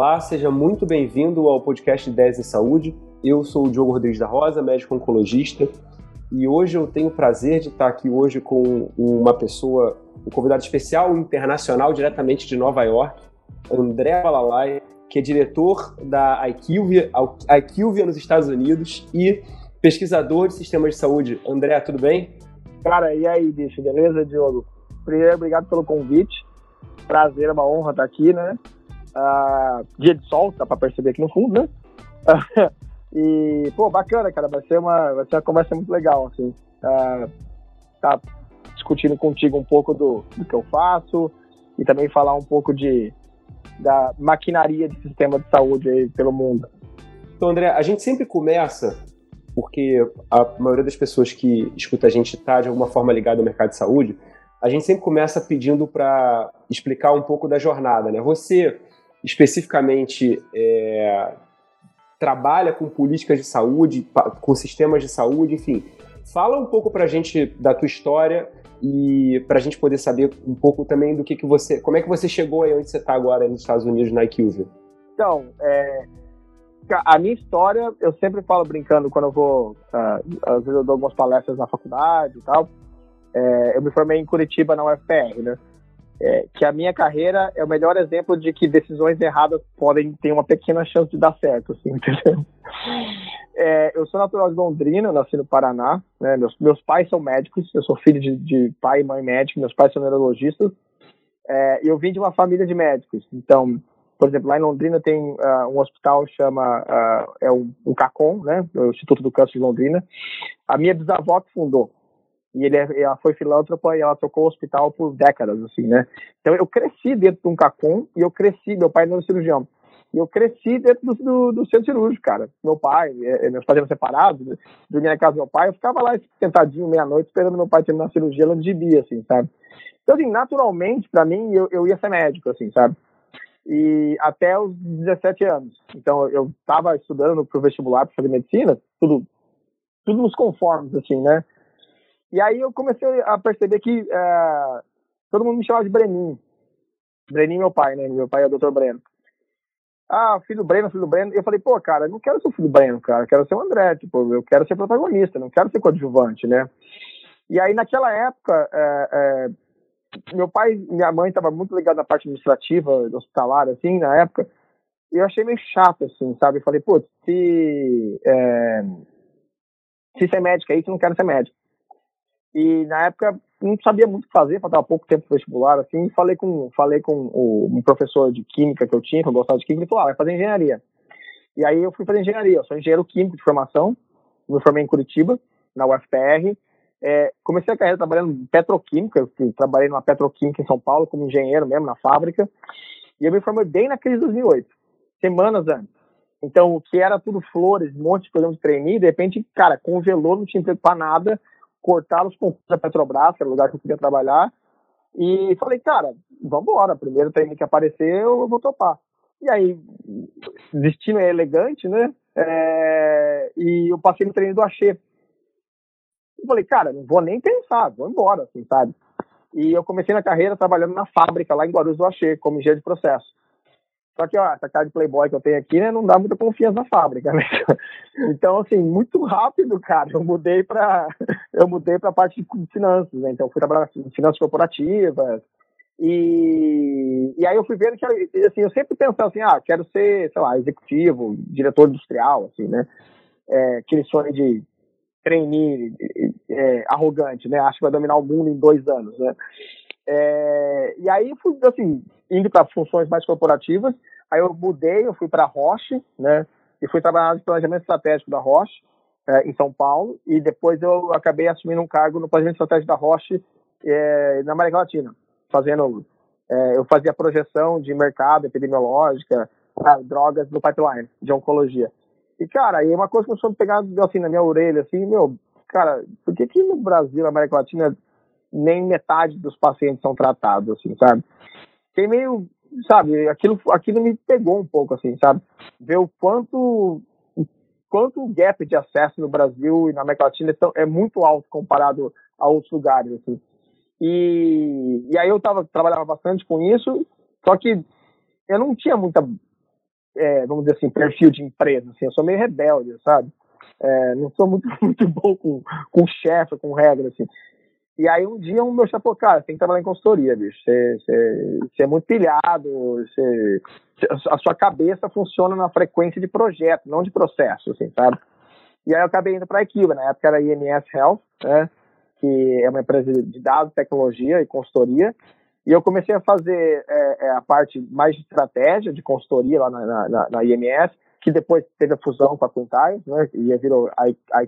Olá, seja muito bem-vindo ao podcast 10 em Saúde. Eu sou o Diogo Rodrigues da Rosa, médico oncologista, e hoje eu tenho o prazer de estar aqui hoje com uma pessoa, um convidado especial internacional diretamente de Nova York, André Balalai, que é diretor da IQVIA, IQVIA nos Estados Unidos e pesquisador de sistemas de saúde. André, tudo bem? Cara, e aí, bicho, beleza, Diogo? Primeiro, obrigado pelo convite. Prazer, é uma honra estar aqui, né? Dia de sol, dá pra perceber aqui no fundo, né? e, pô, bacana, cara, vai ser uma, vai ser uma conversa muito legal, assim. Uh, tá discutindo contigo um pouco do, do que eu faço e também falar um pouco de da maquinaria de sistema de saúde aí pelo mundo. Então, André, a gente sempre começa porque a maioria das pessoas que escuta a gente está de alguma forma ligada ao mercado de saúde, a gente sempre começa pedindo para explicar um pouco da jornada, né? Você especificamente é, trabalha com políticas de saúde, com sistemas de saúde, enfim. Fala um pouco para a gente da tua história e para a gente poder saber um pouco também do que, que você, como é que você chegou aí onde você está agora nos Estados Unidos na IQVIA. Então, é, a minha história, eu sempre falo brincando quando eu vou, uh, às vezes eu dou algumas palestras na faculdade e tal. É, eu me formei em Curitiba na UFPR, né? É, que a minha carreira é o melhor exemplo de que decisões erradas podem ter uma pequena chance de dar certo, assim, entendeu? É, eu sou natural de Londrina, nasci no Paraná, né? meus, meus pais são médicos, eu sou filho de, de pai e mãe médicos, meus pais são neurologistas, é, eu vim de uma família de médicos, então, por exemplo, lá em Londrina tem uh, um hospital chama uh, é o, o CACOM, né, o Instituto do Câncer de Londrina, a minha bisavó que fundou, e ele, é, ela foi filântropa e ela tocou o hospital por décadas, assim, né? Então eu cresci dentro de um CACOM e eu cresci, meu pai não é cirurgião, e eu cresci dentro do, do, do, centro cirúrgico, cara. Meu pai, é, é meus pais eram separados, né? dormia na casa do meu pai, eu ficava lá sentadinho meia-noite esperando meu pai terminar a cirurgia no gibi, assim, sabe? Então, assim, naturalmente, para mim, eu, eu ia ser médico, assim, sabe? E até os 17 anos. Então, eu estava estudando pro vestibular para fazer medicina, tudo, tudo nos conformes, assim, né? E aí eu comecei a perceber que é, todo mundo me chamava de Breninho. Breninho meu pai, né? Meu pai é o Dr. Breno. Ah, filho do Breno, filho do Breno. Eu falei, pô, cara, não quero ser o filho do Breno, cara. Eu quero ser o André, tipo, eu quero ser protagonista, não quero ser coadjuvante, né? E aí, naquela época, é, é, meu pai minha mãe estavam muito ligados na parte administrativa, hospitalar, assim, na época. E eu achei meio chato, assim, sabe? Eu falei, putz, se, é, se ser médico aí, você não quero ser médico. E na época não sabia muito o que fazer, faltava pouco tempo pro vestibular, assim, falei com, falei com o, um professor de química que eu tinha, que eu gostava de química, ele falou, ah, vai fazer engenharia. E aí eu fui fazer engenharia, eu sou engenheiro químico de formação, me formei em Curitiba, na UFPR, é, comecei a carreira trabalhando em petroquímica, eu trabalhei numa petroquímica em São Paulo como engenheiro mesmo, na fábrica, e eu me formei bem na crise de 2008, semanas antes. Então, o que era tudo flores, um monte de programa de de repente, cara, congelou, não tinha emprego para nada, cortaram os concursos da Petrobras, que era o lugar que eu queria trabalhar, e falei, cara, vamos embora, primeiro treino que aparecer eu vou topar. E aí, destino é elegante, né? É, e eu passei no treino do Axê. Eu falei, cara, não vou nem pensar, vou embora, assim, sabe? E eu comecei na carreira trabalhando na fábrica, lá em Guarulhos do Axê, como engenheiro de processo. Só que, ó, essa cara de playboy que eu tenho aqui, né, não dá muita confiança na fábrica, né? Então, assim, muito rápido, cara, eu mudei para eu mudei para a parte de finanças, né? Então, fui trabalhar em finanças corporativas. E, e aí eu fui vendo que, assim, eu sempre pensava assim, ah, quero ser, sei lá, executivo, diretor industrial, assim, né? É, aquele sonho de trainee é, arrogante, né? Acho que vai dominar o mundo em dois anos, né? É, e aí fui, assim, indo para funções mais corporativas. Aí eu mudei, eu fui para a Roche, né? E fui trabalhar no planejamento estratégico da Roche, é, em São Paulo. E depois eu acabei assumindo um cargo no planejamento estratégico da Roche é, na América Latina, fazendo. É, eu fazia projeção de mercado epidemiológica, drogas no pipeline de oncologia. E, cara, aí uma coisa que começou a pegar assim na minha orelha, assim, meu, cara, por que que no Brasil, na América Latina, nem metade dos pacientes são tratados, assim, sabe? fiquei meio, sabe, aquilo, aquilo me pegou um pouco, assim, sabe? Ver o quanto, quanto o gap de acesso no Brasil e na América Latina é, é muito alto comparado a outros lugares, assim. E, e aí eu tava, trabalhava bastante com isso, só que eu não tinha muita é, vamos dizer assim, perfil de empresa. Assim, eu sou meio rebelde, sabe? É, não sou muito, muito bom com, com chefe, com regra, assim. E aí um dia um meu chefe falou, cara, tem que trabalhar em consultoria, bicho. Você, é muito pilhado, você, a sua cabeça funciona na frequência de projeto, não de processo, assim, sabe? E aí eu acabei indo para a Equiva, na época era IMS Health, né? Que é uma empresa de dados, tecnologia e consultoria. E eu comecei a fazer é, é, a parte mais de estratégia de consultoria lá na, na, na, IMS, que depois teve a fusão com a Quintiles, né? E virou a, a.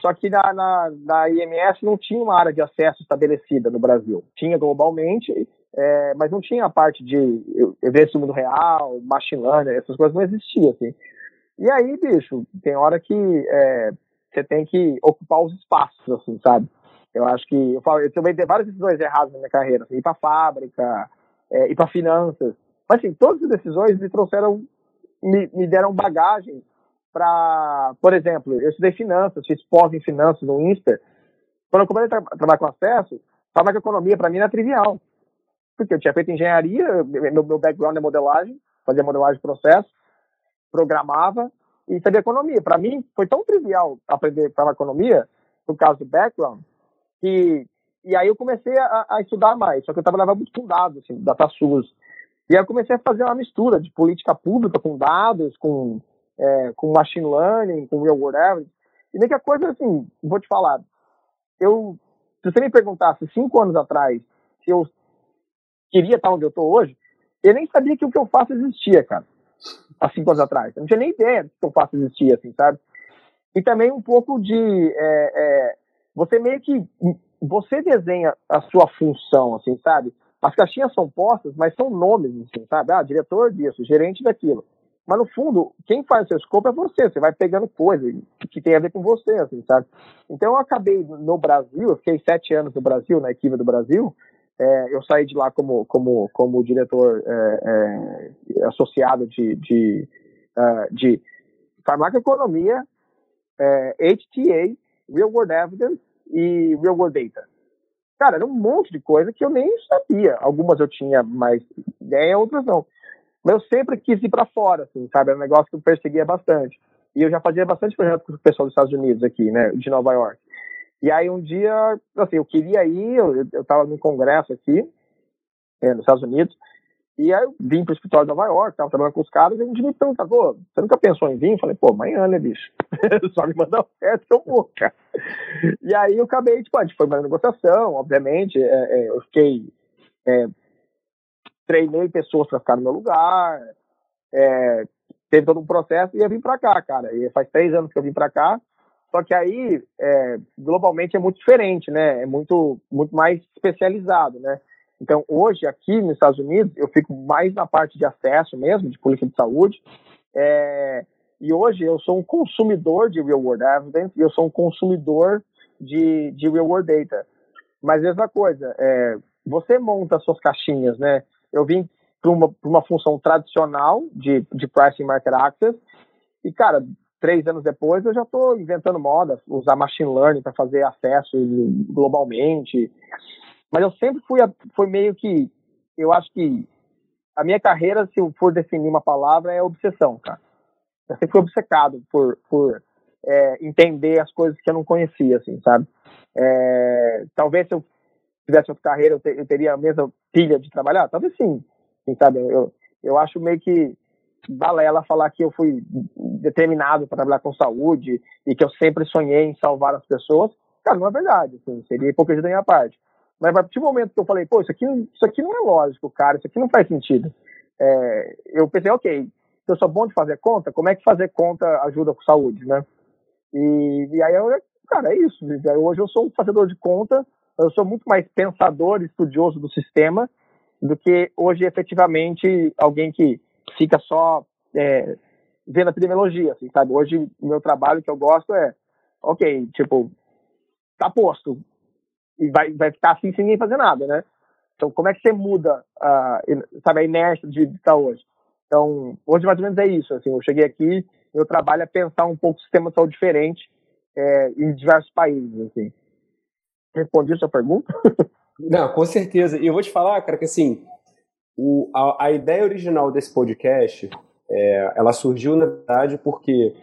Só que na, na, na, IMS não tinha uma área de acesso estabelecida no Brasil. Tinha globalmente, é, mas não tinha a parte de eventos do mundo real, machine learning, essas coisas não existiam. Assim. E aí, bicho, tem hora que é, você tem que ocupar os espaços, assim, sabe? Eu acho que eu, falo, eu dei várias decisões erradas na minha carreira, assim, ir para fábrica, é, ir para finanças. Mas assim, todas as decisões me trouxeram, me, me deram bagagem para, por exemplo, eu estudei finanças, fiz pós em finanças no INSPER. Quando eu comecei a tra trabalhar com acesso, falava que economia para mim era trivial. Porque eu tinha feito engenharia, meu, meu background é modelagem, fazia modelagem de processo, programava e sabia economia. Para mim, foi tão trivial aprender para economia, por causa do background, que e aí eu comecei a, a, estudar mais, só que eu trabalhava muito com dados, assim, DataSUS. E aí eu comecei a fazer uma mistura de política pública com dados, com é, com machine learning, com real world evidence. E meio que a coisa, assim, vou te falar, eu, se você me perguntasse cinco anos atrás se eu queria estar onde eu estou hoje, eu nem sabia que o que eu faço existia, cara. Há cinco anos atrás. Eu não tinha nem ideia do que eu faço existia, assim, sabe? E também um pouco de. É, é, você meio que. Você desenha a sua função, assim, sabe? As caixinhas são postas, mas são nomes, assim, sabe? Ah, diretor disso, gerente daquilo. Mas no fundo, quem faz seu escopo é você. Você vai pegando coisas que tem a ver com você, assim, sabe? Então eu acabei no Brasil, eu fiquei sete anos no Brasil, na equipe do Brasil. É, eu saí de lá como, como, como diretor é, é, associado de, de, uh, de farmacoeconomia, HTA, é, Real World Evidence e Real World Data. Cara, era um monte de coisa que eu nem sabia. Algumas eu tinha mais ideia, outras não. Mas eu sempre quis ir para fora, assim, sabe? Era um negócio que eu perseguia bastante. E eu já fazia bastante projeto com o pessoal dos Estados Unidos aqui, né? De Nova York. E aí um dia, assim, eu queria ir, eu, eu tava num congresso aqui, é, nos Estados Unidos, e aí eu vim pro escritório de Nova York, tava trabalhando com os caras, e um dia me perguntou, pô, você nunca pensou em vir? Eu falei, pô, amanhã, né, bicho? Só me mandar oferta que eu vou, cara. E aí eu acabei, tipo, a gente foi uma negociação, obviamente, é, é, eu fiquei é, treinei pessoas para ficar no meu lugar, é, teve todo um processo e eu vim para cá, cara. E faz três anos que eu vim para cá. Só que aí, é, globalmente, é muito diferente, né? É muito, muito mais especializado, né? Então, hoje, aqui nos Estados Unidos, eu fico mais na parte de acesso mesmo, de política de saúde. É, e hoje eu sou um consumidor de real world evidence e eu sou um consumidor de, de real world data. Mas mesma coisa, é, você monta suas caixinhas, né? Eu vim para uma, uma função tradicional de, de pricing market access e, cara, três anos depois eu já estou inventando moda, usar machine learning para fazer acesso globalmente. Mas eu sempre fui, foi meio que, eu acho que a minha carreira, se eu for definir uma palavra, é obsessão, cara. Eu sempre fui obcecado por, por é, entender as coisas que eu não conhecia, assim, sabe? É, talvez se eu tivesse outra carreira, eu, ter, eu, teria a mesma pilha de trabalhar? Talvez sim. Sabe? Eu, eu acho meio que balela falar que eu fui determinado para trabalhar com saúde e que eu sempre sonhei em salvar as pessoas. Cara, não é verdade. Assim, seria hipocrisia da minha parte. Mas a partir do momento que eu falei, pô, isso aqui, isso aqui não é lógico, cara, isso aqui não faz sentido. É, eu pensei, ok, eu sou bom de fazer conta, como é que fazer conta ajuda com saúde, né? E, e aí eu, cara, é isso. Hoje eu sou um fazedor de conta eu sou muito mais pensador, estudioso do sistema, do que hoje efetivamente alguém que fica só é, vendo a epidemiologia, assim, sabe? Hoje meu trabalho que eu gosto é, ok, tipo, tá posto e vai, vai ficar assim sem ninguém fazer nada, né? Então, como é que você muda, uh, sabe, a inércia de estar hoje? Então, hoje mais ou menos é isso, assim, eu cheguei aqui, meu trabalho é pensar um pouco o sistema de saúde diferente é, em diversos países, assim. Respondi a sua pergunta? Não, com certeza. E eu vou te falar, cara, que assim, o, a, a, ideia original desse podcast É, ela surgiu, na verdade, porque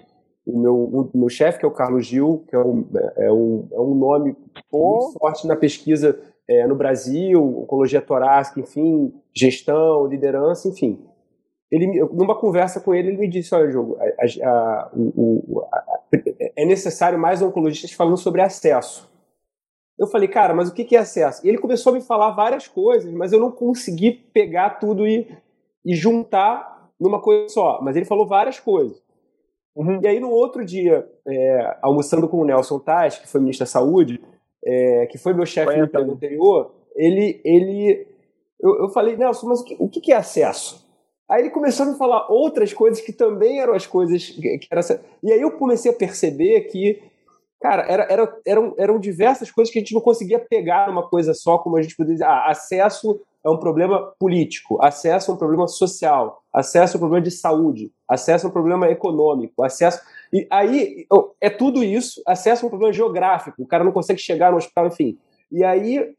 o meu, o meu chefe, que é o Carlos Gil, que é um, é um, é um nome muito forte na pesquisa é, no Brasil, oncologia torácica, enfim, gestão, liderança, enfim. Ele, numa conversa com ele, ele me disse: Olha, Jogo, a, a, o, a, é necessário mais oncologistas falando sobre acesso. Eu falei, cara, mas o que é acesso? E ele começou a me falar várias coisas, mas eu não consegui pegar tudo e, e juntar numa coisa só. Mas ele falou várias coisas. Uhum. E aí, no outro dia, é, almoçando com o Nelson Tais, que foi ministro da Saúde, é, que foi meu chefe no ano anterior, ele. ele eu, eu falei, Nelson, mas o que, o que é acesso? Aí ele começou a me falar outras coisas que também eram as coisas que, que era, E aí eu comecei a perceber que, cara, era, era, eram, eram diversas coisas que a gente não conseguia pegar numa coisa só, como a gente poderia dizer, ah, acesso é um problema político, acesso é um problema social, acesso é um problema de saúde, acesso é um problema econômico, acesso. E aí é tudo isso, acesso é um problema geográfico, o cara não consegue chegar no hospital, enfim. E aí,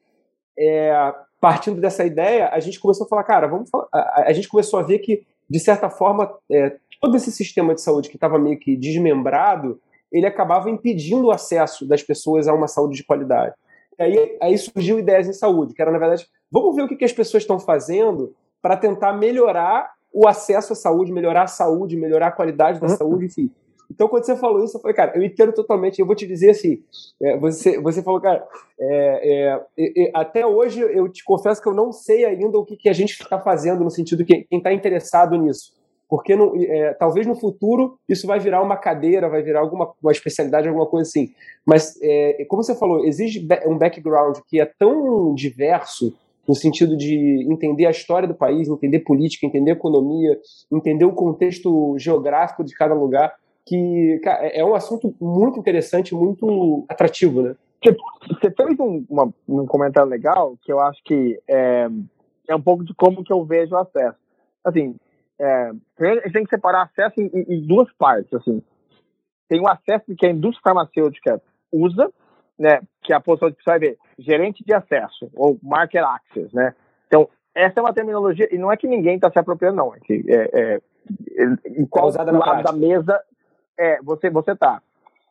é, partindo dessa ideia, a gente começou a falar, cara, vamos falar, a, gente começou a ver que, de certa forma, é, todo esse sistema de saúde que estava meio que desmembrado, ele acabava impedindo o acesso das pessoas a uma saúde de qualidade. E aí, aí surgiu ideias em saúde, que era, na verdade, vamos ver o que, que as pessoas estão fazendo para tentar melhorar o acesso à saúde, melhorar a saúde, melhorar a qualidade da uhum. saúde, enfim. Então, quando você falou isso, eu falei, cara, eu entendo totalmente. Eu vou te dizer assim: é, você, você falou, cara, é, é, até hoje eu te confesso que eu não sei ainda o que, que a gente está fazendo, no sentido que quem está interessado nisso. Porque no, é, talvez no futuro isso vai virar uma cadeira, vai virar alguma uma especialidade, alguma coisa assim. Mas, é, como você falou, exige um background que é tão diverso no sentido de entender a história do país, entender política, entender economia, entender o contexto geográfico de cada lugar, que cara, é, é um assunto muito interessante, muito atrativo, né? Você fez um, uma, um comentário legal que eu acho que é, é um pouco de como que eu vejo o acesso. Assim, é, a gente tem que separar acesso em, em, duas partes, assim. Tem o acesso que a indústria farmacêutica usa, né, que é a posição que você vai ver, gerente de acesso, ou market access, né. Então, essa é uma terminologia, e não é que ninguém está se apropriando, não, é que é, é, em qual é lado da mesa é, você, você tá.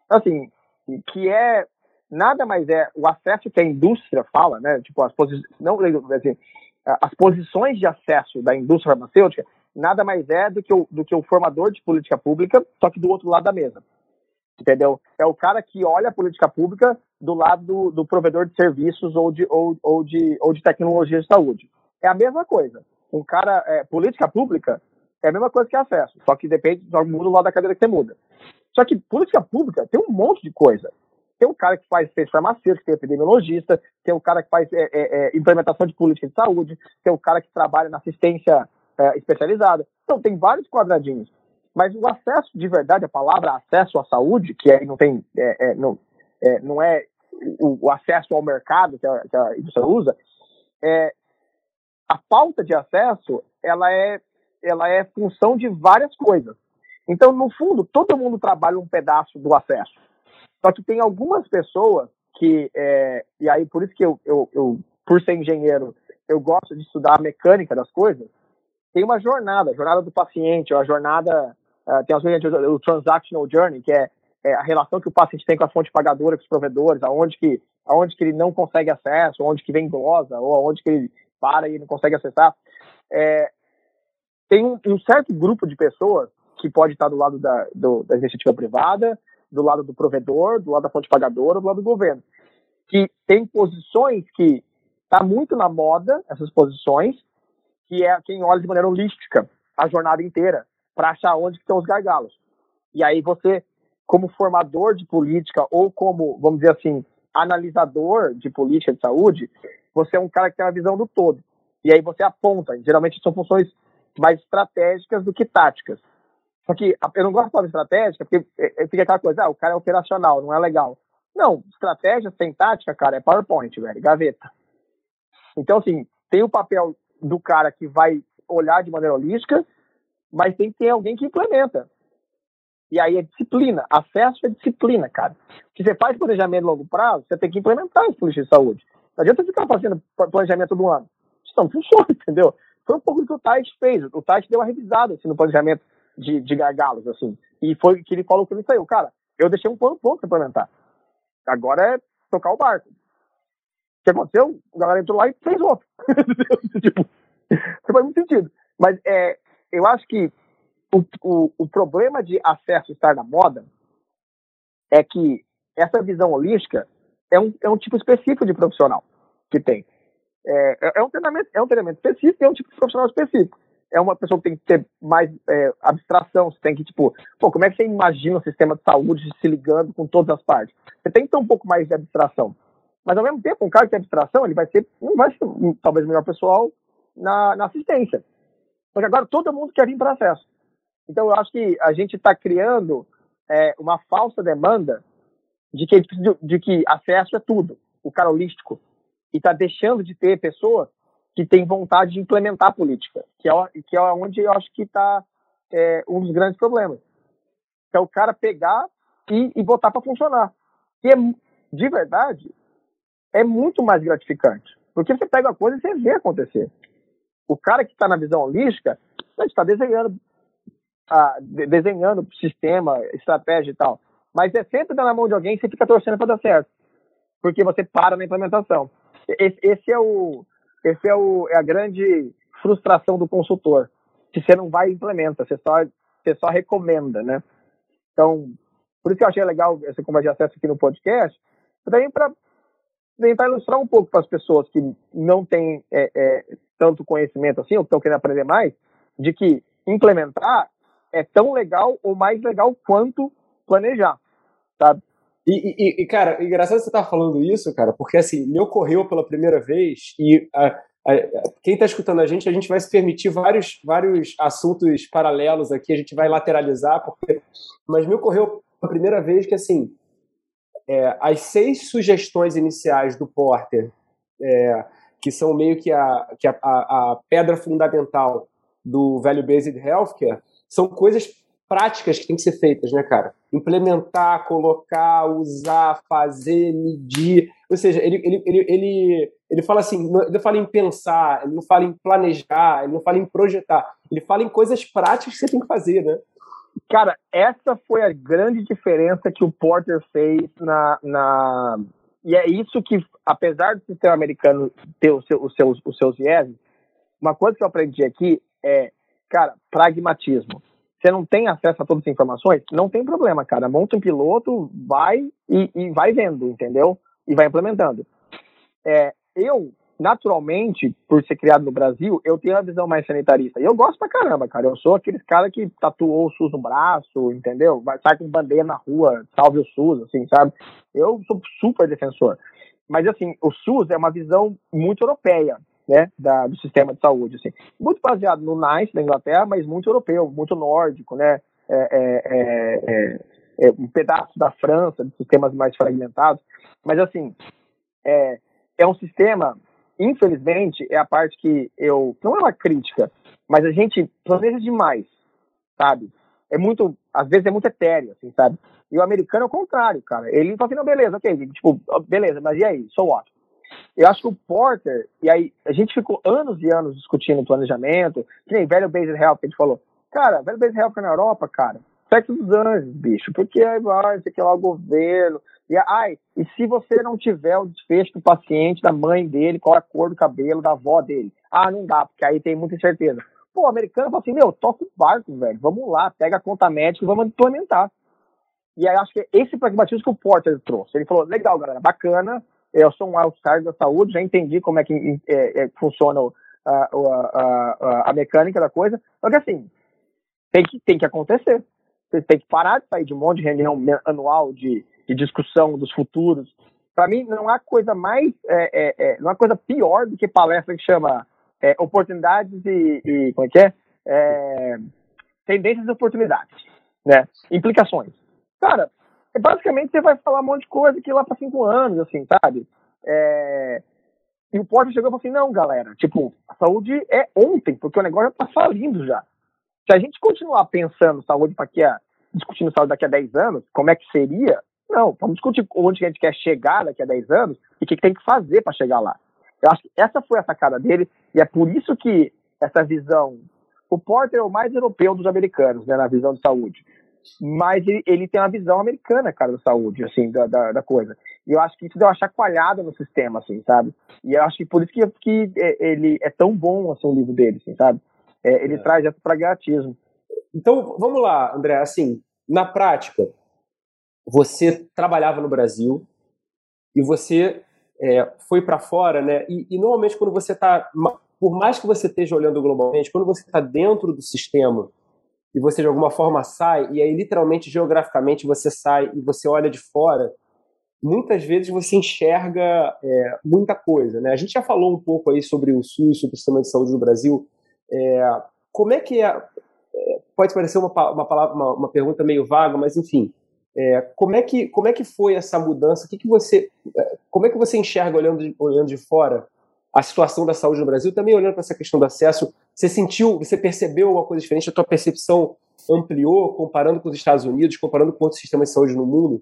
Assim, que é, nada mais é, o acesso que a indústria fala, né, tipo, as posições, não, assim, as posições de acesso da indústria farmacêutica nada mais é do que, o, do que o formador de política pública, só que do outro lado da mesa. Entendeu? É o cara que olha a política pública do lado do, do provedor de serviços ou de, ou, ou, de, ou de tecnologia de saúde. É a mesma coisa. Um cara, é, política pública é a mesma coisa que acesso, só que depende, só muda o lado da cadeira que você muda. Só que política pública tem um monte de coisa. Tem o cara que faz fez farmacêutico, tem epidemiologista, tem o cara que faz é, é, é, implementação de política de saúde, tem o cara que trabalha na assistência é, especializada. Então, tem vários quadradinhos. Mas o acesso de verdade, a palavra acesso à saúde, que aí não tem, é, é, não, é, não é o, o, acesso ao mercado que a, que a indústria usa, é, a falta de acesso, ela é, ela é função de várias coisas. Então, no fundo, todo mundo trabalha um pedaço do acesso. Só que tem algumas pessoas que, é, e aí por isso que eu, eu, eu, por ser engenheiro, eu gosto de estudar a mecânica das coisas, tem uma jornada, a jornada do paciente, a jornada, uh, tem as o transactional journey, que é, é, a relação que o paciente tem com a fonte pagadora, com os provedores, aonde que, aonde que ele não consegue acesso, aonde que vem glosa, ou aonde que ele para e não consegue acessar. É, tem um, um, certo grupo de pessoas que pode estar do lado da, do, da iniciativa privada, do lado do provedor, do lado da fonte pagadora, do lado do governo, que tem posições que está muito na moda, essas posições, que é quem olha de maneira holística a jornada inteira para achar onde estão os gargalos. E aí você, como formador de política ou como, vamos dizer assim, analisador de política de saúde, você é um cara que tem a visão do todo. E aí você aponta. Geralmente são funções mais estratégicas do que táticas. Só que eu não gosto de falar estratégica, porque é, é, fica aquela coisa, ah, o cara é operacional, não é legal. Não, estratégia sem tática, cara, é PowerPoint, velho, gaveta. Então, assim, tem o papel do cara que vai olhar de maneira holística, mas tem que ter alguém que implementa. E aí é disciplina. Acesso é disciplina, cara. Se você faz planejamento a longo prazo, você tem que implementar esse política de saúde. Não adianta ficar fazendo planejamento todo ano. Isso não funciona, entendeu? Foi um pouco do que o Tait fez. O Tait deu uma revisada assim, no planejamento de, de gargalos, assim. E foi que ele falou que ele saiu. Cara, eu deixei um plano pronto para implementar. Agora é tocar o barco. Que aconteceu? A galera entrou lá e fez outro. tipo, não faz muito sentido. Mas é, eu acho que o, o, o problema de acesso estar na moda é que essa visão holística é um, é um tipo específico de profissional que tem. É, é, é um treinamento, é um treinamento específico é um tipo de profissional específico. É uma pessoa que tem que ter mais é, abstração, você tem que, tipo, pô, como é que você imagina o sistema de saúde se ligando com todas as partes? Você tem que ter um pouco mais de abstração. Mas, ao mesmo tempo, um cara que tem abstração, ele vai ser, não vai ser talvez o melhor pessoal na, na assistência. Porque agora todo mundo quer vir para acesso. Então, eu acho que a gente está criando é, uma falsa demanda de que, de, de que acesso é tudo, o cara holístico. E está deixando de ter pessoas que têm vontade de implementar a política, que é, que é onde eu acho que está é, um dos grandes problemas. Que é o cara pegar e, e botar para funcionar. E é, de verdade, é muito mais gratificante. Porque você pega a coisa e você vê acontecer. O cara que está na visão holística, está desenhando, ah, desenhando sistema, estratégia e tal. Mas é sempre dar na mão de alguém e você fica torcendo para dar certo. Porque você para na implementação. Esse, esse é o, esse é, o, é a grande frustração do consultor. Se você não vai e implementa, você só, você só recomenda, né? Então, por isso que eu achei legal essa conversa de acesso aqui no podcast, também para tentar ilustrar um pouco para as pessoas que não têm é, é, tanto conhecimento assim, ou estão querendo aprender mais, de que implementar é tão legal ou mais legal quanto planejar, sabe? E, e, e cara, engraçado você estar tá falando isso, cara, porque assim, me ocorreu pela primeira vez e a, a, quem está escutando a gente, a gente vai se permitir vários, vários assuntos paralelos aqui, a gente vai lateralizar, porque, mas me ocorreu pela primeira vez que assim, é, as seis sugestões iniciais do Porter, é, que são meio que a, que a, a, pedra fundamental do Value Based Healthcare, são coisas práticas que têm que ser feitas, né, cara? Implementar, colocar, usar, fazer, medir. Ou seja, ele, ele, ele, ele, ele fala assim, ele não fala em pensar, ele não fala em planejar, ele não fala em projetar. Ele fala em coisas práticas que você tem que fazer, né? Cara, essa foi a grande diferença que o Porter fez na. na... E é isso que, apesar do sistema americano ter os seus, os seus, os seus vieses, uma coisa que eu aprendi aqui é, cara, pragmatismo você não tem acesso a todas as informações, não tem problema, cara. Monta um piloto, vai e, e vai vendo, entendeu? E vai implementando. É, eu, naturalmente, por ser criado no Brasil, eu tenho a visão mais sanitarista. E eu gosto pra caramba, cara. Eu sou aqueles cara que tatuou o SUS no braço, entendeu? Vai, sai com bandeira na rua, salve o SUS, assim, sabe? Eu sou super defensor. Mas, assim, o SUS é uma visão muito europeia né, da, do sistema de saúde. Assim. Muito baseado no NICE da Inglaterra, mas muito europeu, muito nórdico, né, é, é, é, é, é um pedaço da França, de sistemas mais fragmentados. Mas, assim, é, é um sistema, infelizmente, é a parte que eu. Não é uma crítica, mas a gente planeja demais, sabe? É muito. Às vezes é muito etéreo, assim, sabe? E o americano é o contrário, cara. Ele fala assim, não, beleza, ok, tipo, beleza, mas e aí? Sou ótimo. Eu acho que o Porter, e aí a gente ficou anos e anos discutindo planejamento, que nem velho Based Health que a gente falou. Cara, velho Based Health na Europa, cara, sexo dos anjos, bicho, porque aí vai, você quer lá o governo, e ai, e se você não tiver o desfecho do paciente, da mãe dele, qual é a cor do cabelo da avó dele? Ah, não dá, porque aí tem muita incerteza. Pô, o americano fala assim, meu, toca o barco, velho, vamos lá, pega a conta médica e vamos implementar. E aí acho que é esse pragmatismo que o Porter trouxe. Ele falou, legal, galera, bacana, eu sou um outsider da saúde, já entendi como é que é, é, funciona a, a, a, a, mecânica da coisa. Só que assim, tem que, tem que acontecer. Você tem que parar de sair de um monte de reunião anual de, de discussão dos futuros. Para mim, não há coisa mais, é, é, é, não há coisa pior do que palestra que chama é, oportunidades e, e, como é que é? tendências e oportunidades, né? Implicações. Cara, é, basicamente você vai falar um monte de coisa que lá para cinco anos, assim, sabe? É... E o Porto chegou e falou assim, não, galera, tipo, a saúde é ontem, porque o negócio já tá falindo já. Se a gente continuar pensando saúde daqui a, discutindo saúde daqui a 10 anos, como é que seria? Não, vamos discutir onde a gente quer chegar daqui a 10 anos e o que, que tem que fazer para chegar lá. Eu acho que essa foi a sacada dele e é por isso que essa visão o Porter é o mais europeu dos americanos, né, na visão de saúde. Mas ele, ele tem uma visão americana, cara, da saúde, assim, da, da, da, coisa. E eu acho que isso deu uma chacoalhada no sistema, assim, sabe? E eu acho que por isso que, que é, ele é tão bom, assim, o livro dele, assim, sabe? É, ele é. traz esse pragmatismo. Então, vamos lá, André, assim, na prática, você trabalhava no Brasil e você é, foi para fora, né? E, e, normalmente quando você está, por mais que você esteja olhando globalmente, quando você está dentro do sistema e você de alguma forma sai e aí literalmente geograficamente você sai e você olha de fora, muitas vezes você enxerga é, muita coisa, né? A gente já falou um pouco aí sobre o SUS, sobre o sistema de saúde no Brasil. É, como é que é, é pode parecer uma, uma, palavra, uma, uma pergunta meio vaga, mas enfim, é, como, é que, como é que foi essa mudança? O que, que você, é, como é que você enxerga olhando de, olhando de fora a situação da saúde no Brasil? Também olhando para essa questão do acesso, você sentiu, você percebeu alguma coisa diferente? A tua percepção ampliou comparando com os Estados Unidos, comparando com outros sistemas de saúde no mundo?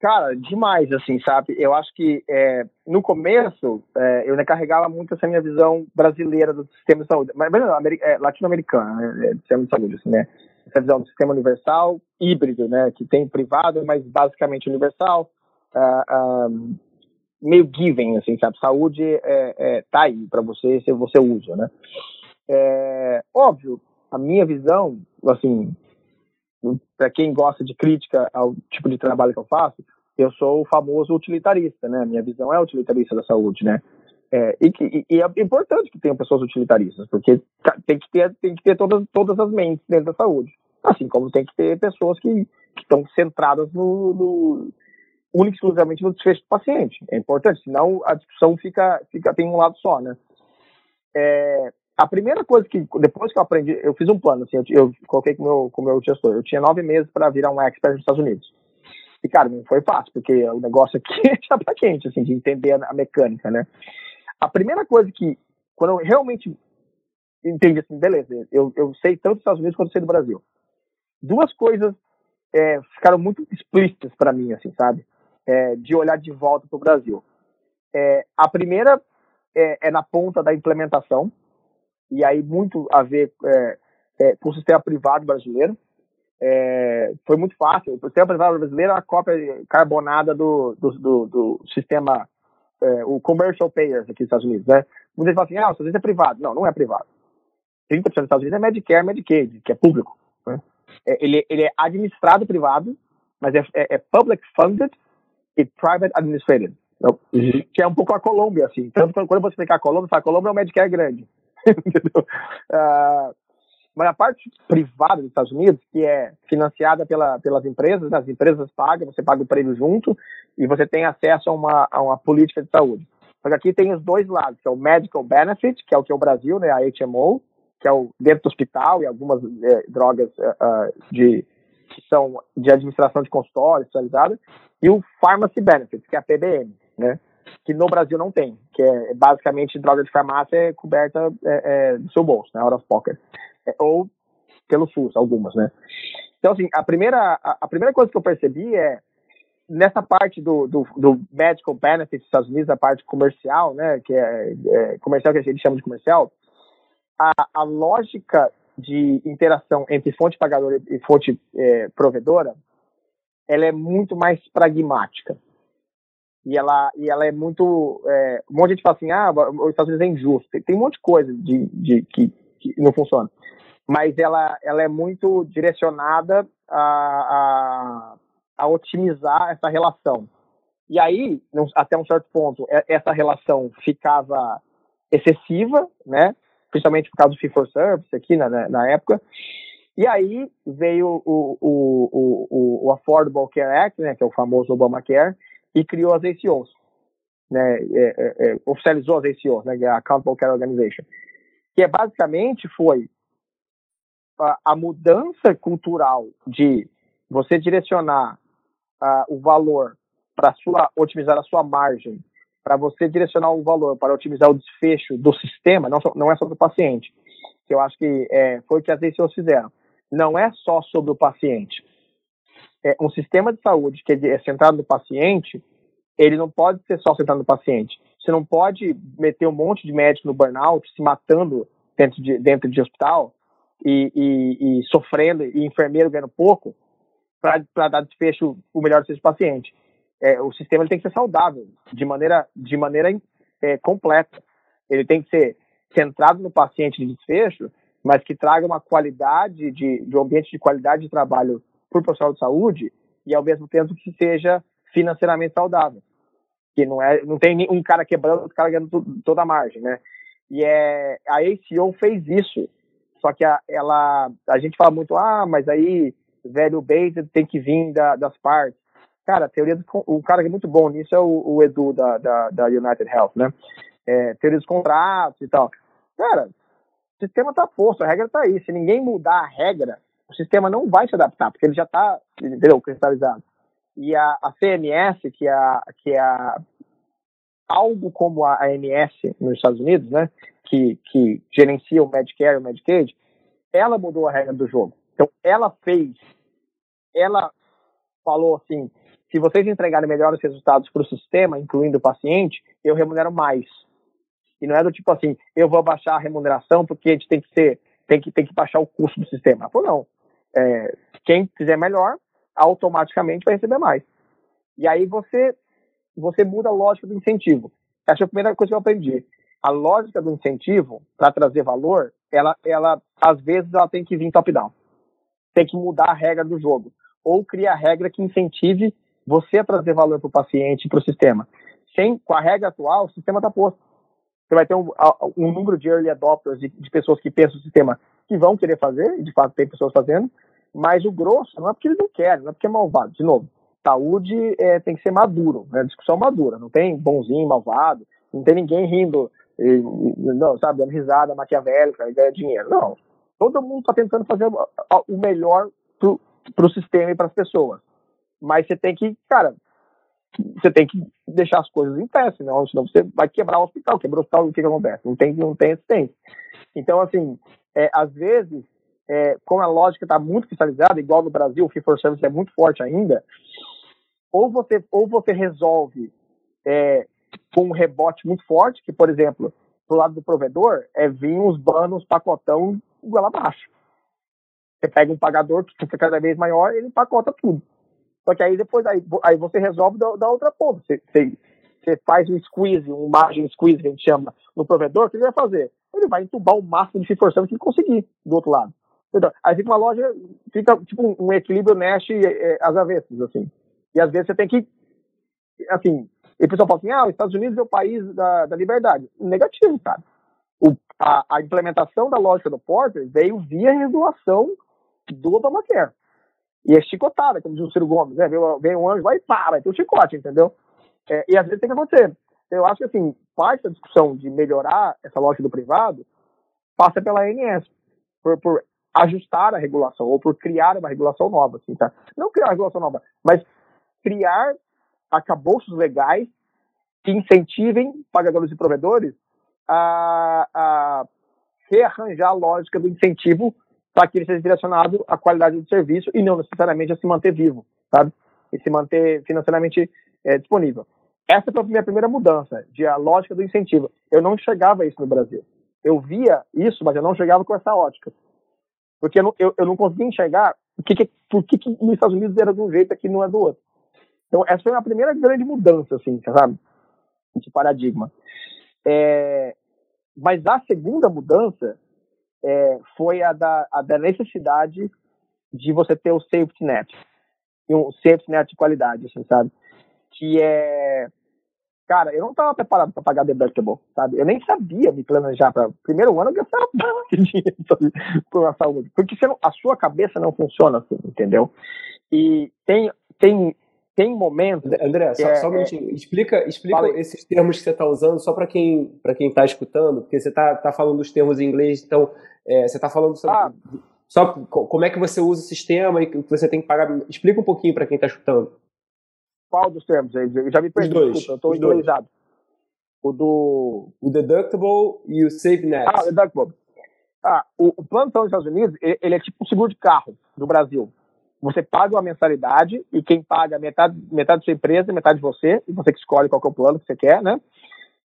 Cara, demais, assim, sabe? Eu acho que é, no começo é, eu ainda carregava muito essa minha visão brasileira do sistema de saúde, mas não, é, latino-americana, né, é, sistema de saúde, assim, né? Essa visão do sistema universal híbrido, né, que tem privado, mas basicamente universal, uh, meio given, assim, sabe? Saúde é, é tá aí para você se você usa, né? É, óbvio, a minha visão, assim, para quem gosta de crítica ao tipo de trabalho que eu faço, eu sou o famoso utilitarista, né? Minha visão é utilitarista da saúde, né? É, e, que, e, é importante que tenham pessoas utilitaristas, porque tem que ter, tem que ter todas, todas as mentes dentro da saúde. Assim como tem que ter pessoas que, estão centradas no, no exclusivamente no desfecho do paciente. É importante, senão a discussão fica, fica tem um lado só, né? É, a primeira coisa que, depois que eu aprendi, eu fiz um plano, assim, eu, eu coloquei com o meu, com meu gestor, eu tinha nove meses para virar um expert nos Estados Unidos. E, cara, não foi fácil, porque o negócio aqui é chapa quente, assim, de entender a mecânica, né? A primeira coisa que, quando eu realmente entendi assim, beleza, eu, eu sei tanto dos Estados Unidos quanto sei do Brasil. Duas coisas é, ficaram muito explícitas para mim, assim, sabe? É, de olhar de volta para o Brasil. É, a primeira é, é, na ponta da implementação, e aí muito a ver é, é, com o sistema privado brasileiro. foi muito fácil. O sistema privado brasileiro é uma cópia carbonada do, do, do, do sistema é, o commercial payers aqui nos Estados Unidos, né? Muita gente fala assim, ah, os Estados Unidos é privado. Não, não é privado. 30% dos Estados Unidos é Medicare, Medicaid, que é público. Né? É, ele, ele é administrado privado, mas é, é, é public funded e private administrated. Então, uhum. Que é um pouco a Colômbia, assim. Tanto quando você explicar a Colômbia, você fala, a Colômbia é um Medicare grande. Entendeu? Uh, mas a parte privada dos Estados Unidos, que é financiada pela, pelas empresas, as empresas pagam, você paga o prêmio junto e você tem acesso a uma, a uma política de saúde. Só que aqui tem os dois lados, que é o Medical Benefit, que é o que é o Brasil, né, a HMO, que é o dentro do hospital e algumas é, drogas uh, de que são de administração de consultório especializada, e o Pharmacy Benefit, que é a PBM, né, que no Brasil não tem, que é basicamente droga de farmácia coberta é, é, do seu bolso, né, out of pocket. Ou pelo SUS, algumas, né? Então, assim, a primeira, a, a primeira coisa que eu percebi é, nessa parte do, do, do medical benefits dos Estados Unidos, a parte comercial, né, que é, é comercial que a gente chama de comercial, a, a lógica de interação entre fonte pagadora e fonte é, provedora, ela é muito mais pragmática. E ela, e ela é muito. É, um monte de gente fala assim: ah, os Estados Unidos é injusto. Tem, tem um monte de coisa de, de, que, que não funciona mas ela, ela é muito direcionada a, a, a otimizar essa relação. E aí, até um certo ponto, essa relação ficava excessiva, né? Principalmente por causa do fee for service aqui na, na época. E aí veio o, o, o, o, Affordable Care Act, né, que é o famoso Obamacare, e criou as ACOs, né, é, é, é, oficializou as ACOs, né, é a Accountable Care Organization, que é, basicamente foi a, a mudança cultural de você direcionar uh, o valor para sua otimizar a sua margem, para você direcionar o valor para otimizar o desfecho do sistema, não, não é sobre o paciente, que eu acho que é, foi o que as DCOs fizeram. Não é só sobre o paciente. É, um sistema de saúde que é centrado no paciente, ele não pode ser só centrado no paciente. Você não pode meter um monte de médico no burnout, se matando dentro de, dentro de hospital, e, e, e sofrendo, e enfermeiro ganhando pouco, para dar desfecho o melhor do paciente. É, o sistema tem que ser saudável, de maneira, de maneira é, completa. Ele tem que ser centrado no paciente de desfecho, mas que traga uma qualidade de, de um ambiente de qualidade de trabalho para o profissional de saúde e ao mesmo tempo que seja financeiramente saudável. Que não é, não tem um cara quebrando, outro cara ganhando toda a margem, né? E é, a ACO fez isso. Só que a, ela, a gente fala muito, ah, mas aí velho based tem que vir da, das partes. Cara, a teoria do, o cara que é muito bom nisso é o, o Edu da, da, da, United Health, né? É, teoria dos contratos e tal. Cara, o sistema tá posto, a regra tá aí. Se ninguém mudar a regra, o sistema não vai se adaptar, porque ele já tá, entendeu, cristalizado. E a, a CMS, que é, a, que é a, algo como a AMS nos Estados Unidos, né, que, que gerencia o Medicare e o Medicaid, ela mudou a regra do jogo. Então, ela fez, ela falou assim, se vocês entregarem melhores resultados para o sistema, incluindo o paciente, eu remunero mais. E não é do tipo assim, eu vou baixar a remuneração porque a gente tem que ser, tem que, tem que baixar o custo do sistema. Ela falou, não. É, quem fizer melhor, automaticamente vai receber mais. E aí você, você muda a lógica do incentivo. Essa é a primeira coisa que eu aprendi. A lógica do incentivo, para trazer valor, ela, ela, às vezes, ela tem que vir top-down. Tem que mudar a regra do jogo. Ou criar regra que incentive você a trazer valor para o paciente e para o sistema. Sem, com a regra atual, o sistema está posto. Você vai ter um, um, número de early adopters, de, de pessoas que pensam o sistema que vão querer fazer, e de fato tem pessoas fazendo, mas o grosso não é porque eles não querem, não é porque é malvado. De novo, saúde é, tem que ser maduro, né? discussão madura, não tem bonzinho, malvado, não tem ninguém rindo, e, não, sabe, dando risada maquiavélica ganhar dinheiro. Não. Todo mundo está tentando fazer o melhor para o sistema e para as pessoas. Mas você tem que, cara, você tem que deixar as coisas em pé, senão, senão você vai quebrar o hospital. Quebrou o hospital, o que, que acontece? Não tem, não tem assistência. Então, assim, é, às vezes, é, como a lógica está muito cristalizada, igual no Brasil, o fee for service é muito forte ainda, ou você, ou você resolve é, com um rebote muito forte, que, por exemplo, do lado do provedor, é vir uns banos pacotão igual abaixo. Você pega um pagador que fica cada vez maior, ele empacota tudo. Só que aí depois, aí, aí você resolve da, da outra ponta. Você, você, você, faz um squeeze, um margin squeeze, que a gente chama, no provedor, o que ele vai fazer? Ele vai entubar o máximo de forçando que ele conseguir do outro lado. Então, aí fica uma loja, fica tipo um equilíbrio Nash é, às avessas, assim. E às vezes você tem que, assim, e o pessoal fala assim, ah, os Estados Unidos é o país da, da liberdade. Negativo, cara. O, a, a, implementação da lógica do Porter veio via regulação do Obamacare. E é chicotada, como diz o Ciro Gomes, né? Vem, um anjo, vai e para, tem um chicote, entendeu? É, e às vezes tem que acontecer. Eu acho que, assim, parte da discussão de melhorar essa lógica do privado passa pela ANS, por, por ajustar a regulação, ou por criar uma regulação nova, assim, tá? Não criar uma regulação nova, mas criar acabouços legais que incentivem pagadores e provedores a, a rearranjar a lógica do incentivo para que ele seja direcionado à qualidade do serviço e não necessariamente a se manter vivo, sabe? E se manter financeiramente é, disponível. Essa foi a minha primeira mudança, de a lógica do incentivo. Eu não enxergava isso no Brasil. Eu via isso, mas eu não enxergava com essa ótica. Porque eu não, eu, eu não conseguia enxergar por que, por que, que nos Estados Unidos era de um jeito aqui não é do outro. Então, essa foi a primeira grande mudança, assim, sabe? De paradigma. É, mas a segunda mudança é, foi a da, a da necessidade de você ter o safety net. Um safety net de qualidade, assim, sabe? Que é. Cara, eu não estava preparado para pagar deductible, sabe? Eu nem sabia me planejar para primeiro ano eu gastava dinheiro por uma saúde. Porque não, a sua cabeça não funciona assim, entendeu? E tem, tem tem momentos. André, só, é, só um é, minutinho. Explica, explica esses termos que você está usando, só para quem para quem está escutando, porque você está tá falando dos termos em inglês, então é, você está falando sobre. Ah. Só como é que você usa o sistema e que você tem que pagar. Explica um pouquinho para quem está escutando. Qual dos termos? Eu já me perdi, os dois, desculpa, eu estou inglesado. O do. O deductible e o save net. Ah, o deductible. Ah, o, o plano dos Estados Unidos, ele, ele é tipo um seguro de carro do Brasil você paga uma mensalidade e quem paga metade, metade da sua empresa, metade de você, e você que escolhe qual é o plano que você quer, né?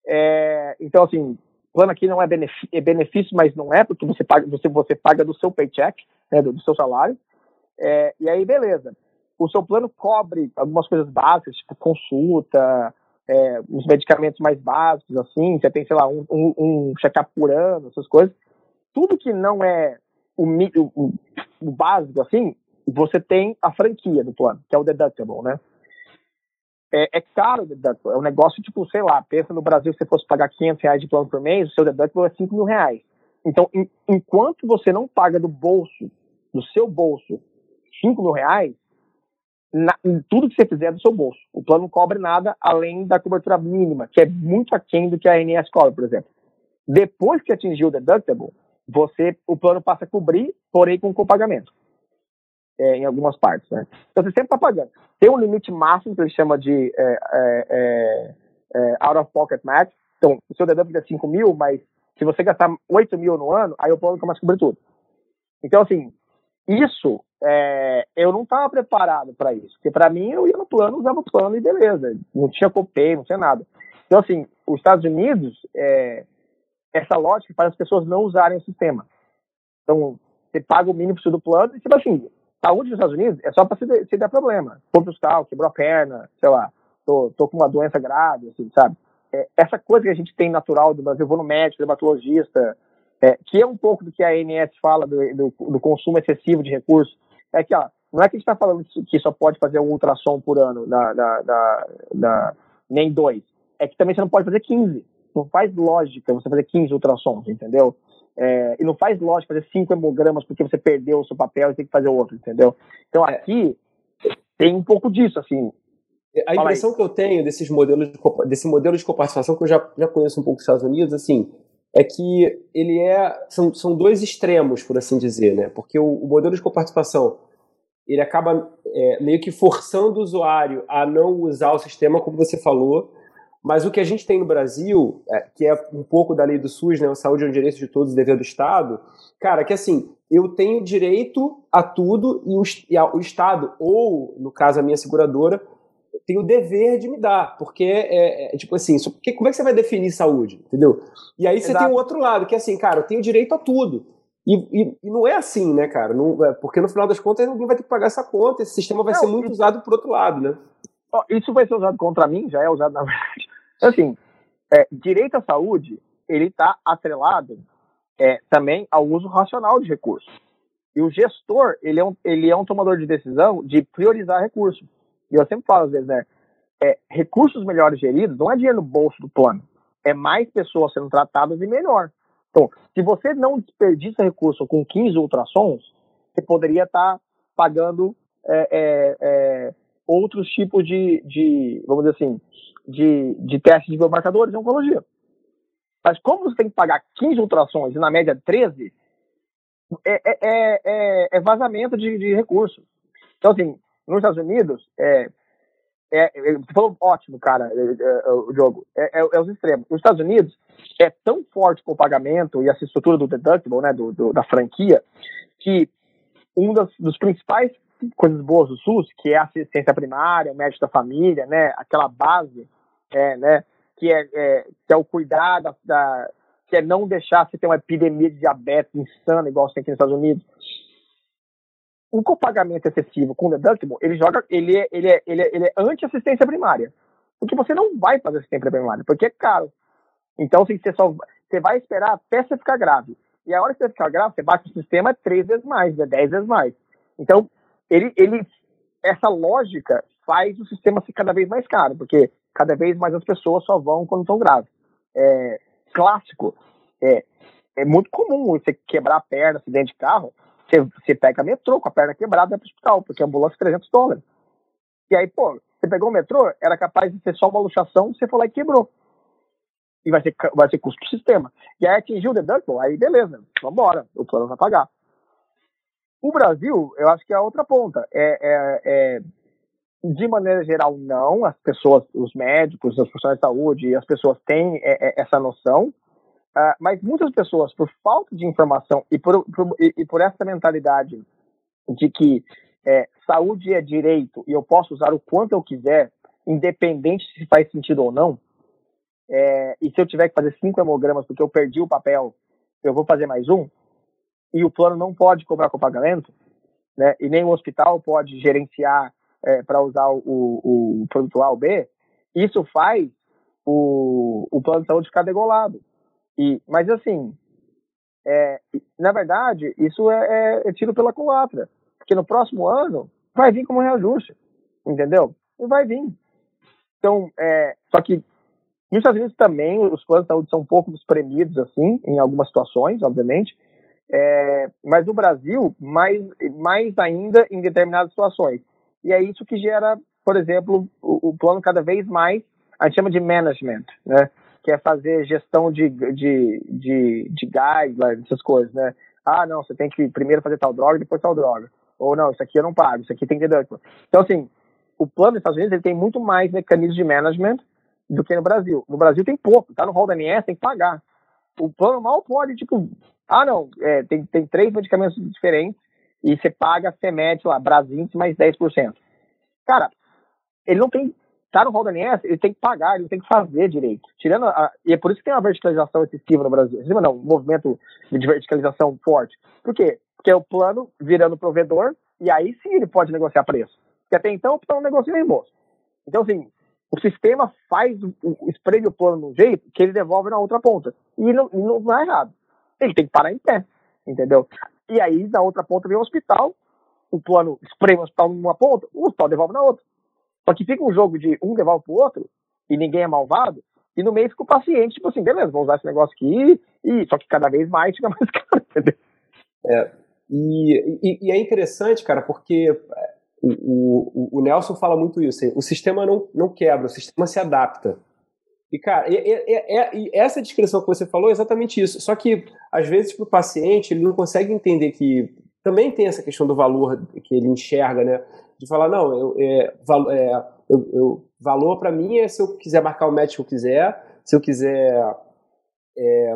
É, então, assim, plano aqui não é benefício, é benefício, mas não é, porque você paga, você, você paga do seu paycheck, né, do, do seu salário. É, e aí, beleza. O seu plano cobre algumas coisas básicas, tipo consulta, é, os medicamentos mais básicos, assim, você tem, sei lá, um, um, um check-up por ano, essas coisas. Tudo que não é o, o, o, básico, assim, você tem a franquia do plano, que é o deductible, né? É, é caro o deductible, é um negócio tipo, sei lá, pensa no Brasil, se você fosse pagar 500 reais de plano por mês, o seu deductible é 5 mil reais. Então, em, enquanto você não paga do bolso, do seu bolso, 5 mil reais, na, tudo que você fizer do seu bolso. O plano não cobre nada além da cobertura mínima, que é muito aquém do que a ANS cobra, por exemplo. Depois que atingiu o deductible, você, o plano passa a cobrir, porém com copagamento. É, em algumas partes, né? Então você sempre está pagando. Tem um limite máximo que ele chama de é, é, é, é out of pocket match. Então, o seu deductible é 5 mil, mas se você gastar 8 mil no ano, aí o plano começa a cobrir tudo. Então, assim, isso é, eu não estava preparado para isso. Porque para mim eu ia no plano, usava o plano e beleza. Não tinha copei, não tinha nada. Então, assim, os Estados Unidos, é, essa lógica faz as pessoas não usarem o sistema. Então, você paga o mínimo do plano e, tipo assim, saúde nos Estados Unidos é só para se, se der problema. Pro hospital, quebrou a perna, sei lá, tô, tô com uma doença grave, assim, sabe? É, essa coisa que a gente tem natural do Brasil, eu vou no médico, dermatologista, é, que é um pouco do que a ANS fala do, do, do consumo excessivo de recursos, é que, ó, não é que a gente está falando que só pode fazer um ultrassom por ano, nem dois. É que também você não pode fazer 15. Não faz lógica você fazer 15 ultrassons, entendeu? É, e não faz lógica fazer 5 hemogramas porque você perdeu o seu papel e tem que fazer outro, entendeu? Então é. aqui tem um pouco disso, assim. A impressão que eu tenho desses modelos de, desse modelo de coparticipação, que eu já, já conheço um pouco dos Estados Unidos, assim, é que ele é são, são dois extremos, por assim dizer, né? Porque o, o modelo de coparticipação ele acaba é, meio que forçando o usuário a não usar o sistema, como você falou. Mas o que a gente tem no Brasil, é, que é um pouco da lei do SUS, né? A saúde é um direito de todos, dever do Estado. Cara, que assim, eu tenho direito a tudo e o, e a, o Estado, ou, no caso, a minha seguradora, tem o dever de me dar, porque é, é tipo assim, porque, como é que você vai definir saúde, entendeu? E aí você Exato. tem o outro lado, que é assim, cara, eu tenho direito a tudo. E, e, e, não é assim, né, cara? Não, é, porque no final das contas ninguém vai ter que pagar essa conta, esse sistema vai não, ser muito isso, usado por outro lado, né? Isso vai ser usado contra mim, já é usado na verdade. Assim, é, direito à saúde, ele está atrelado é, também ao uso racional de recursos. E o gestor, ele é, um, ele é um tomador de decisão de priorizar recursos. E eu sempre falo às vezes, né? É, recursos melhores geridos não é dinheiro no bolso do plano. É mais pessoas sendo tratadas e melhor. Então, se você não desperdiça recurso com 15 ultrassons, você poderia estar tá pagando é, é, é, outros tipos de, de, vamos dizer assim, de, de testes de biomarcadores em oncologia. Mas como você tem que pagar 15 ultrassons e na média 13, é, é, é, é vazamento de, de recursos. Então, assim, nos Estados Unidos, é, é, é, você falou ótimo, cara, é, é, o jogo. É, é, os extremos. Nos Estados Unidos, é tão forte o pagamento e essa estrutura do deductible, né, do, do da franquia, que um dos, dos, principais coisas boas do SUS, que é a assistência primária, o médico da família, né, aquela base, é, né, que é, é, que é o cuidado da, que é não deixar você ter uma epidemia de diabetes insana, igual você tem aqui nos Estados Unidos, o copagamento excessivo com o deductible, ele joga, ele é, ele é, ele é, ele é anti-assistência primária. Porque você não vai fazer assistência primária, porque é caro. Então, assim, você, só, você vai esperar até você ficar grave. E a hora que você ficar grave, você bate no sistema três vezes mais, é dez vezes mais. Então, ele, ele, essa lógica faz o sistema ser cada vez mais caro, porque cada vez mais as pessoas só vão quando estão graves. É, clássico, é, é muito comum você quebrar a perna, acidente de carro, você, você pega metrô com a perna quebrada para o hospital, porque a ambulância é 300 dólares. E aí, pô, você pegou o metrô, era capaz de ser só uma luxação, você foi lá e quebrou. E vai ser, vai ser custo do sistema. E aí atingiu o deductible, aí beleza, vambora, o plano vai pagar. O Brasil, eu acho que é a outra ponta. É, é, é, de maneira geral, não. As pessoas, os médicos, os profissionais de saúde, as pessoas têm é, é, essa noção. Uh, mas muitas pessoas, por falta de informação e por, por e, e, por essa mentalidade de que é, saúde é direito e eu posso usar o quanto eu quiser, independente se faz sentido ou não, é, e se eu tiver que fazer cinco hemogramas porque eu perdi o papel, eu vou fazer mais um, e o plano não pode cobrar com pagamento, né, e nem o hospital pode gerenciar é, para usar o, o, o, produto A ou B, isso faz o, o plano de saúde ficar degolado. E, mas assim, é, na verdade, isso é, é, é tiro pela culatra, porque no próximo ano vai vir como reajuste, entendeu? Não vai vir. Então, é, só que nos Estados Unidos também os planos de saúde são um pouco espremidos, assim, em algumas situações, obviamente, é, mas no Brasil, mais, mais ainda em determinadas situações. E é isso que gera, por exemplo, o, o plano cada vez mais, a gente chama de management, né? Que é fazer gestão de, de, de, de guidelines, essas coisas, né? Ah, não, você tem que primeiro fazer tal droga, depois tal droga. Ou não, isso aqui eu não pago, isso aqui tem que ter. Então, assim, o plano dos Estados Unidos ele tem muito mais mecanismos de management do que no Brasil. No Brasil tem pouco, tá no rol da ANS, tem que pagar. O plano mal pode, tipo, ah, não, é, tem, tem três medicamentos diferentes e você paga CEMED lá, Brasint mais 10%. Cara, ele não tem, tá no rol da ANS, ele tem que pagar, ele tem que fazer direito. Tirando a, e é por isso que tem uma verticalização excessiva no Brasil. Excessiva não, um movimento de verticalização forte. Por quê? Porque é o plano virando provedor e aí sim ele pode negociar preço. Porque até então o plano negocia reembolso. Então, assim, o sistema faz, espreme o plano de um jeito que ele devolve na outra ponta. E não, não é errado. Ele tem que parar em pé, entendeu? E aí, na outra ponta, vem o hospital, o plano espreme o hospital numa ponta, o hospital devolve na outra. Só que fica um jogo de um devolve pro outro, e ninguém é malvado, e no meio fica o paciente, tipo assim, beleza, vou usar esse negócio aqui, e só que cada vez mais fica mais caro, entendeu? É, e, e, e é interessante, cara, porque o, o, o, Nelson fala muito isso. O sistema não, não quebra, o sistema se adapta. E, cara, essa descrição que você falou é exatamente isso. Só que, às vezes, para o paciente, ele não consegue entender que também tem essa questão do valor que ele enxerga, né? De falar, não, eu, é, é, eu, eu valor para mim é se eu quiser marcar o médico que eu quiser, se eu quiser é,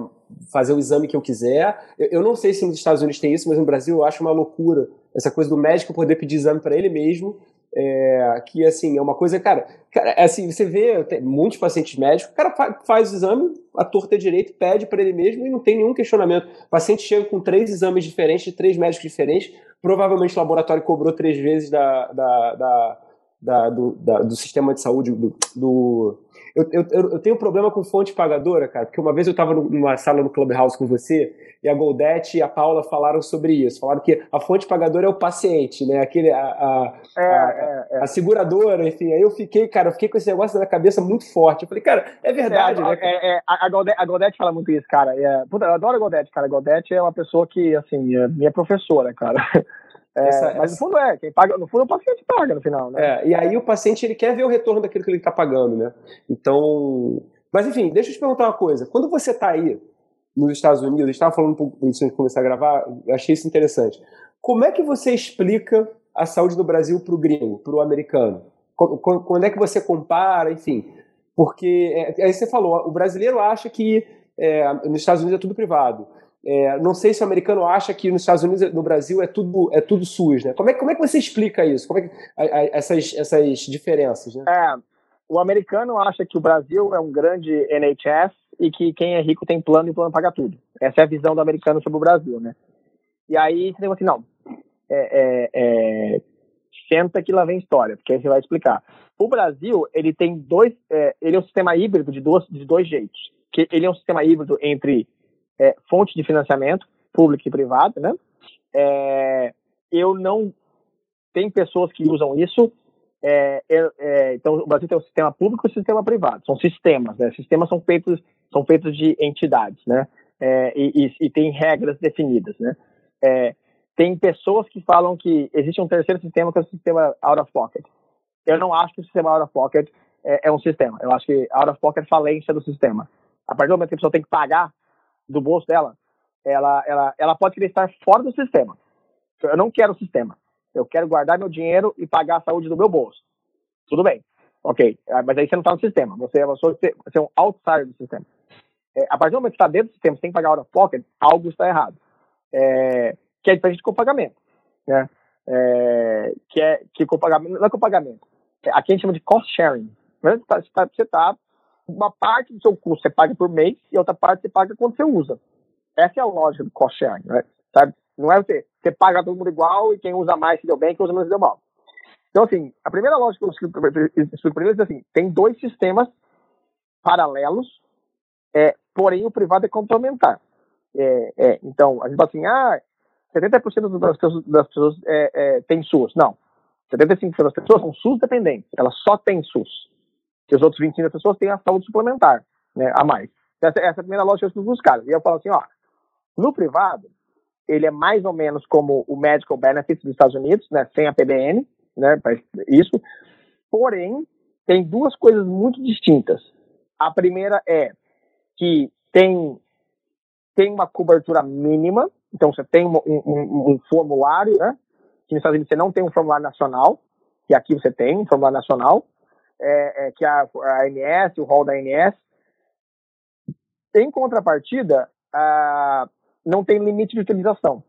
fazer o exame que eu quiser. Eu, eu, não sei se nos Estados Unidos tem isso, mas no Brasil eu acho uma loucura essa coisa do médico poder pedir exame para ele mesmo. É, que assim, é uma coisa, cara, cara é assim, você vê muitos pacientes médicos, o cara faz, faz o exame, a torta é direito, pede para ele mesmo e não tem nenhum questionamento. O paciente chega com três exames diferentes, de três médicos diferentes, provavelmente o laboratório cobrou três vezes da, da, da, da do, da, do sistema de saúde, do, do eu, eu, eu tenho um problema com fonte pagadora, cara, porque uma vez eu estava numa sala no Clubhouse com você e a Goldete e a Paula falaram sobre isso. Falaram que a fonte pagadora é o paciente, né? Aquele, a, a, é, a, é, é. a seguradora, enfim. Aí eu fiquei, cara, eu fiquei com esse negócio na cabeça muito forte. Eu falei, cara, é verdade, é, né? É, a, Goldete, a Goldete fala muito isso, cara. É, puta, eu adoro a Goldete, cara. A Goldete é uma pessoa que, assim, é minha professora, cara. É, essa, mas no fundo é, quem paga, no fundo o paciente paga no final, né? É, e aí o paciente ele quer ver o retorno daquilo que ele está pagando, né? Então, mas enfim, deixa eu te perguntar uma coisa. Quando você está aí nos Estados Unidos, estava falando um pouco antes de começar a gravar, achei isso interessante. Como é que você explica a saúde do Brasil para o gringo, para o americano? Quando é que você compara, enfim? Porque é, aí você falou, o brasileiro acha que é, nos Estados Unidos é tudo privado. É, não sei se o americano acha que nos Estados Unidos, no Brasil, é tudo, é tudo SUS, né? Como é, como é que você explica isso? Como é que, a, a, essas, essas diferenças, né? É, o americano acha que o Brasil é um grande NHS e que quem é rico tem plano e o plano paga tudo. Essa é a visão do americano sobre o Brasil, né? E aí você tem assim, não, é, é, é, senta que lá vem história, porque aí você vai explicar. O Brasil, ele tem dois, é, ele é um sistema híbrido de, duas, de dois jeitos. Que ele é um sistema híbrido entre é, de financiamento, público e privado, né? É, eu não tem pessoas que usam isso. É, é, é, então, o Brasil tem um sistema público e um sistema privado. São sistemas, né? Sistemas são feitos são feitos de entidades, né? É, e, e, e, tem regras definidas, né? tem pessoas que falam que existe um terceiro sistema que é o sistema out of pocket. Eu não acho que o sistema out of pocket é, um sistema. Eu acho que out of pocket é falência do sistema. A partir do momento que a pessoa tem que pagar do bolso dela, ela, ela, ela pode querer estar fora do sistema. Eu não quero o sistema. Eu quero guardar meu dinheiro e pagar a saúde do meu bolso. Tudo bem. Ok. Ah, mas aí você não está no sistema. Você, é você, você é um outsider do sistema. É, a partir do momento que está dentro do sistema, sem pagar out of pocket, algo está errado. É, que é diferente de copagamento. Né? É, que é que não é copagamento. É, aqui a gente chama de cost sharing. Você está tá, tá uma parte do seu custo você paga por mês e outra parte você paga quando você usa. Essa é a lógica do cost sharing, né? sabe? Não é você, você paga todo mundo igual e quem usa mais se deu bem, quem usa menos se deu mal. Então, assim, a primeira lógica que eu explico eles é assim, tem dois sistemas paralelos, é, porém o privado é complementar. É, é, então, a gente fala assim, ah, 70% das pessoas, das pessoas é, é, tem SUS. Não. 75% das pessoas são SUS dependentes. Elas só têm SUS. E os outros 25% das pessoas têm a saúde suplementar, né, a mais. Essa, essa é a primeira lógica que dos caras. E eu falo assim, ó, no privado, ele é mais ou menos como o Medical Benefits dos Estados Unidos, né, sem a PBN, né, isso. Porém, tem duas coisas muito distintas. A primeira é que tem, tem uma cobertura mínima, então você tem um, um, um formulário, né, que nos Estados Unidos você não tem um formulário nacional, que aqui você tem um formulário nacional, é, é, que a, a ANS, o rol da ANS. Em contrapartida, a, não tem limite de utilização,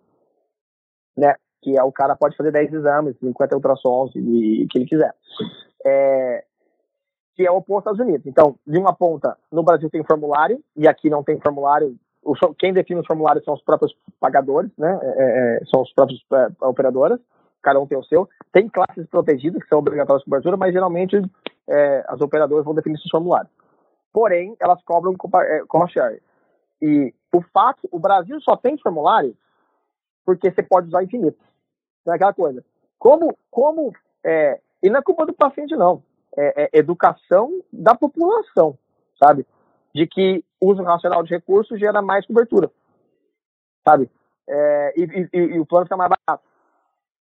né? Que é o cara pode fazer 10 exames, 50 ultrassons e que ele quiser. É, que é o oposto aos Estados Unidos. Então, de uma ponta, no Brasil tem formulário e aqui não tem formulário. quem define os formulários são os próprios pagadores, né? É, é, é são os próprios é, operadoras. Cada um tem o seu. Tem classes protegidas que são obrigatórias de cobertura, mas geralmente é, as operadoras vão definir seus formulários. Porém, elas cobram com share. E o fato, o Brasil só tem formulário porque você pode usar infinito. Então é aquela coisa. Como, como, é, e não é culpa do paciente, não. É, é educação da população, sabe? De que uso racional de recursos gera mais cobertura, sabe? É, e, e, e, o plano fica mais barato.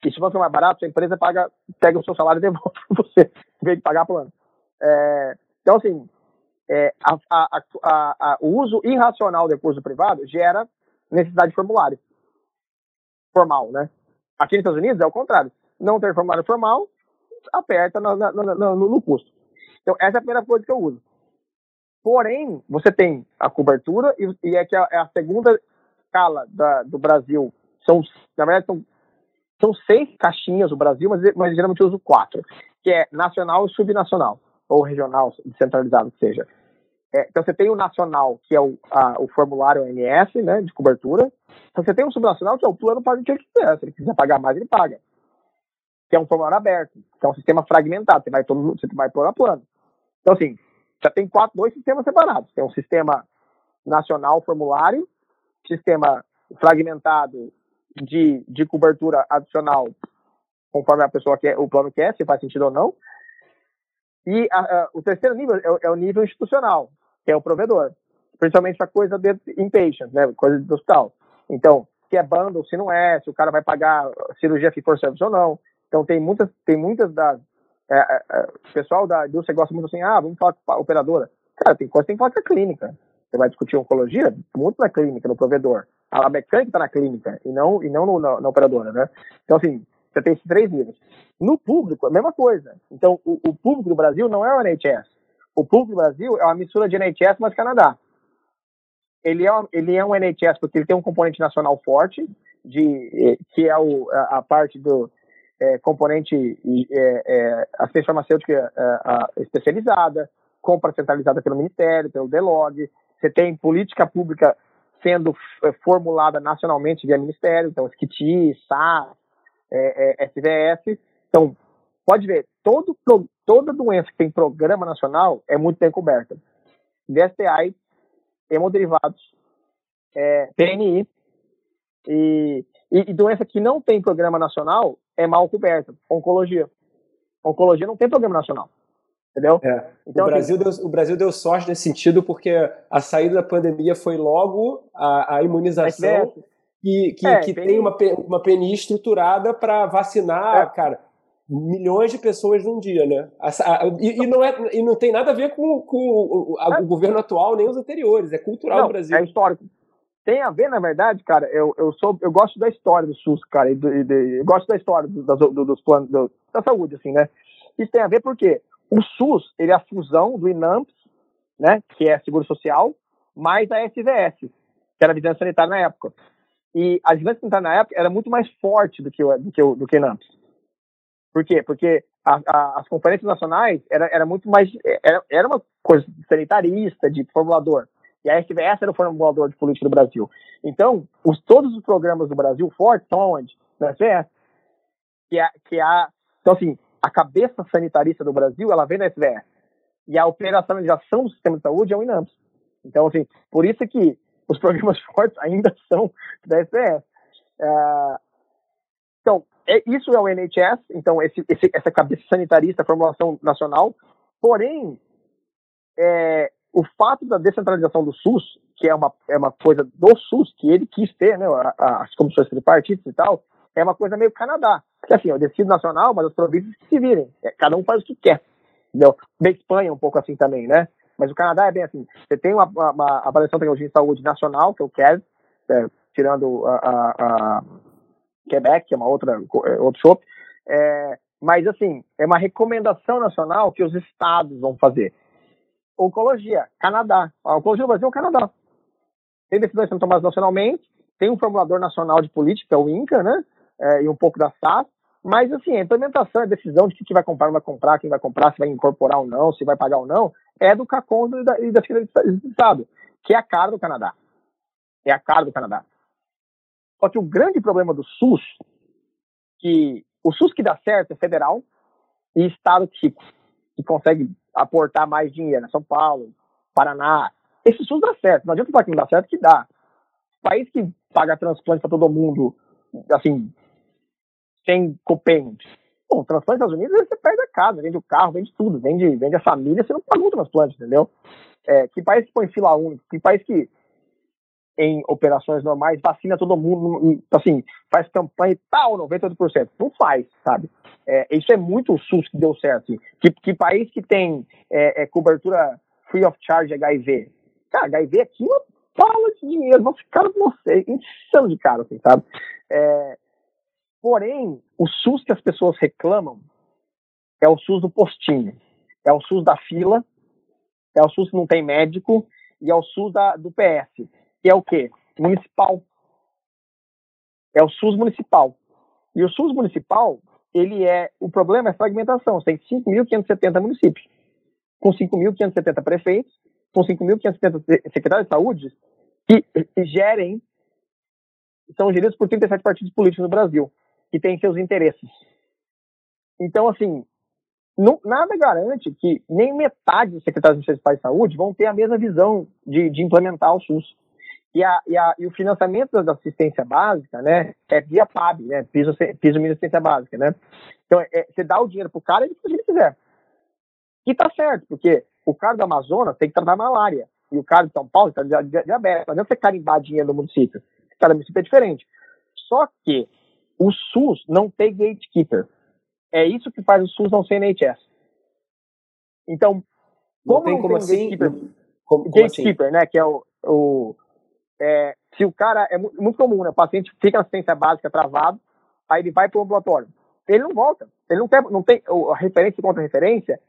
E se plano fica mais barato, a empresa paga, pega o seu salário e devolve para você, em vez de pagar plano. É, então, assim, é, a, a, a, o uso irracional do recurso privado gera necessidade de formulário formal, né? Aqui nos Estados Unidos é o contrário. Não ter formulário formal, aperta no, no, no, no custo. Então, essa é a primeira coisa que eu uso. Porém, você tem a cobertura e, e é que a, é a segunda escala da, do Brasil. São, na verdade, são, são seis caixinhas do Brasil, mas, mas geralmente eu uso quatro, que é nacional e subnacional ou regional, descentralizado que seja. É, então você tem o nacional, que é o, a, o formulário ONS, né, de cobertura. Então você tem o subnacional, que é o plano para o que ele quiser. Se ele quiser pagar mais, ele paga. Que é um formulário aberto, que é um sistema fragmentado. Você vai, todo, você vai plano a plano. Então, assim, já tem quatro, dois sistemas separados. Tem um sistema nacional formulário, sistema fragmentado de, de cobertura adicional, conforme a pessoa quer, o plano quer, se faz sentido ou não. E a, a, o terceiro nível é, é, o nível institucional, que é o provedor. Principalmente a coisa de inpatient, né? Coisa do hospital. Então, se é bundle, se não é, se o cara vai pagar cirurgia fee for service ou não. Então, tem muitas, tem muitas das. É, é, é o pessoal da indústria gosta muito assim, ah, vamos falar com a operadora. Cara, tem coisa que tem que falar com a clínica. Você vai discutir oncologia, muito na clínica, no provedor. A mecânica está na clínica e não, e não no, na, na operadora, né? Então, assim, você tem esses três níveis. No público, a mesma coisa. Então, o, o público do Brasil não é o NHS. O público do Brasil é uma mistura de NHS mais Canadá. Ele é, ele é um NHS porque ele tem um componente nacional forte, de, que é o, a, a parte do é, componente é, é, assistência farmacêutica é, especializada, compra centralizada pelo Ministério, pelo DELOG. Você tem política pública sendo é, formulada nacionalmente via Ministério, então SCIT, SAS, é, é, SVS. Então, pode ver, todo, toda doença que tem programa nacional é muito bem coberta. DSTI, hemoderivados, é, PNI, e, e, e, doença que não tem programa nacional é mal coberta. Oncologia. Oncologia não tem programa nacional. Entendeu? É. Então, o, Brasil assim, deu, o Brasil deu sorte nesse sentido porque a saída da pandemia foi logo a, a imunização que, que, é, que tem uma, uma PNI estruturada para vacinar, é. cara, milhões de pessoas num dia, né? E, e, não, é, e não tem nada a ver com, com o, a, é. o governo atual nem os anteriores, é cultural não, do Brasil. É histórico. Tem a ver, na verdade, cara, eu, eu, sou, eu gosto da história do SUS, cara, e, do, e de, eu gosto da história do, do, dos planos da saúde, assim, né? Isso tem a ver porque o SUS, ele é a fusão do INAMPS, né, que é Seguro Social, mais a SVS, que era a Vigilância Sanitária na época. E a vigilância sanitária na época era muito mais forte do que, do que, do que NAMPS. Por quê? Porque a, a, as conferências nacionais era, era muito mais. Era, era uma coisa sanitarista, de formulador. E a SVS era o formulador de política do Brasil. Então, os, todos os programas do Brasil fortes estão onde? Na SVS. Que é, que é então, assim, a cabeça sanitarista do Brasil, ela vem da SVS. E a operacionalização do sistema de saúde é o INAMPS. Então, assim, por isso que os programas fortes ainda são da SVS. Uh, então, é, isso é o NHS, então esse, esse, essa cabeça sanitarista, formulação nacional. Porém, é, o fato da descentralização do SUS, que é uma, é uma coisa do SUS, que ele quis ter, né, as comissões tripartitas e tal, é uma coisa meio Canadá. Porque assim, eu decido nacional, mas as províncias se virem. É, cada um faz o que quer. Entendeu? Bem Espanha um pouco assim também, né? Mas o Canadá é bem assim. Você tem uma, uma, uma avaliação de tecnologia de saúde nacional, que é o CARES, é, tirando a, a, a, Quebec, que é uma outra, é, outro show. É, mas, assim, é uma recomendação nacional que os estados vão fazer. Oncologia, Canadá. A oncologia no Brasil é o Canadá. Tem decisões sendo tomadas nacionalmente, tem um formulador nacional de política, o INCA, né? É, e um pouco da SAS, mas, assim, a implementação, a decisão de que vai comprar, não vai comprar, quem vai comprar, se vai incorporar ou não, se vai pagar ou não, é do CACON e da, e da Secretaria de Estado, que é a cara do Canadá. É a cara do Canadá. Só que o grande problema do SUS, que o SUS que dá certo é federal e estado rico, que consegue aportar mais dinheiro, São Paulo, Paraná. Esse SUS dá certo, não adianta falar que não dá certo, que dá. País que paga transplante para todo mundo, assim, sem copêndio. Bom, transplante nos Estados Unidos, você perde a casa, vende o carro, vende tudo, vende, vende a família, você não paga um transplante, entendeu? É, que país que põe fila única, que país que em operações normais, vacina todo mundo, assim, faz campanha e tal, 98%. Não faz, sabe? É, isso é muito o SUS que deu certo. Assim. Que, que país que tem é, é, cobertura free of charge HIV? Cara, HIV aqui não fala de dinheiro, vão ficar com você, insano de cara, assim, sabe? É, porém, o SUS que as pessoas reclamam é o SUS do postinho, é o SUS da fila, é o SUS que não tem médico e é o SUS da, do PS que é o quê? Municipal. É o SUS municipal. E o SUS municipal, ele é. O problema é fragmentação. Você tem 5.570 municípios, com 5.570 prefeitos, com 5.570 secretários de saúde, que, que gerem. São geridos por 37 partidos políticos no Brasil, que têm seus interesses. Então, assim, não, nada garante que nem metade dos secretários municipais de saúde vão ter a mesma visão de, de implementar o SUS. E, a, e, a, e o financiamento da assistência básica, né, é via PAB, né, piso, piso mínimo de assistência básica, né. Então, é, você dá o dinheiro pro cara e ele faz o que ele quiser. E tá certo, porque o cara do Amazonas tem que tratar malária, e o cara de São Paulo está diabetes. Não adianta você carimbar dinheiro no município. Cada município é diferente. Só que o SUS não tem gatekeeper. É isso que faz o SUS não ser NHS. Então, como não tem, não como tem assim? gatekeeper, como, como gatekeeper assim? né, que é o, o é, se o cara é muito comum, né? O paciente fica na assistência básica travado, aí ele vai para o ambulatório. Ele não volta. Ele não tem, não tem a referência contra referência,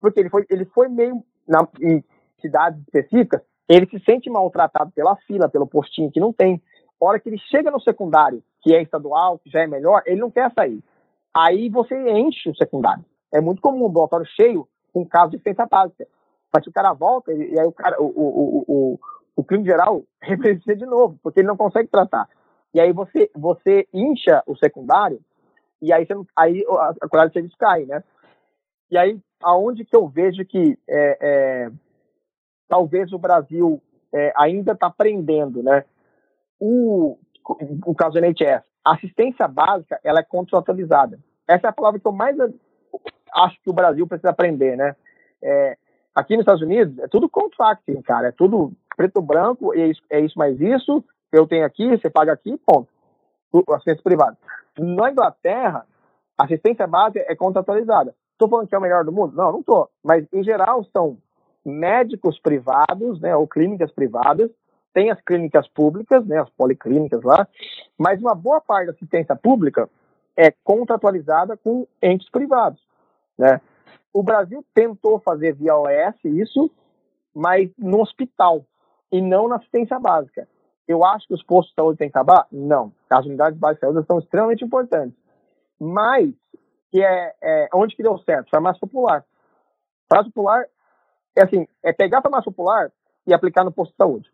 porque ele foi, ele foi meio na, em cidades específicas, ele se sente maltratado pela fila, pelo postinho que não tem. A hora que ele chega no secundário, que é estadual, que já é melhor, ele não quer sair. Aí você enche o secundário. É muito comum um ambulatório cheio com caso de assistência básica. Mas o cara volta, e aí o cara, o, o, o, o clínico geral representa de novo, porque ele não consegue tratar. E aí você, você incha o secundário, e aí, você, aí a qualidade de serviço cai, né? E aí, aonde que eu vejo que é, é, talvez o Brasil é, ainda está aprendendo, né? O, o caso do NHS, assistência básica, ela é contratualizada. Essa é a palavra que eu mais acho que o Brasil precisa aprender, né? É, aqui nos Estados Unidos, é tudo contracting, cara, é tudo preto branco, é isso, é isso mais isso, eu tenho aqui, você paga aqui, ponto. Assistência privada. Na Inglaterra, assistência básica é contratualizada. Estou falando que é o melhor do mundo? Não, não estou. Mas, em geral, são médicos privados, né, ou clínicas privadas, tem as clínicas públicas, né, as policlínicas lá, mas uma boa parte da assistência pública é contratualizada com entes privados, né? O Brasil tentou fazer via OS isso, mas no hospital e não na assistência básica. Eu acho que os postos de saúde têm que acabar? Não. As unidades básicas de saúde são extremamente importantes. Mas que é, é onde que deu certo? Farmácia popular. Farmácia popular é assim, é pegar a farmácia popular e aplicar no posto de saúde.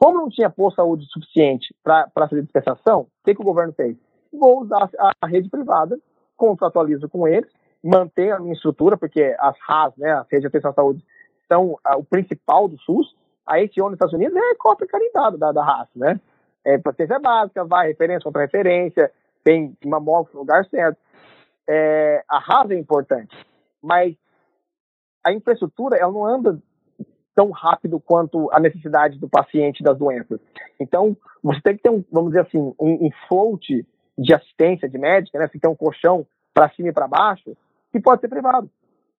Como não tinha posto de saúde suficiente para fazer dispensação, o que, que o governo fez? Vou usar a, a rede privada, contratualizo com eles, mantenho a minha estrutura, porque as RAS, né, as redes de atenção à saúde, são a, o principal do SUS. A ATO nos Estados Unidos é cópia carimbada da, da RAS, né? É potência básica, vai referência contra referência, tem uma móvel no lugar certo. É, a RAS é importante, mas a infraestrutura ela não anda tão rápido quanto a necessidade do paciente das doenças. Então, você tem que ter, um, vamos dizer assim, um, um float de assistência de médica, né? Você tem um colchão para cima e para baixo, que pode ser privado.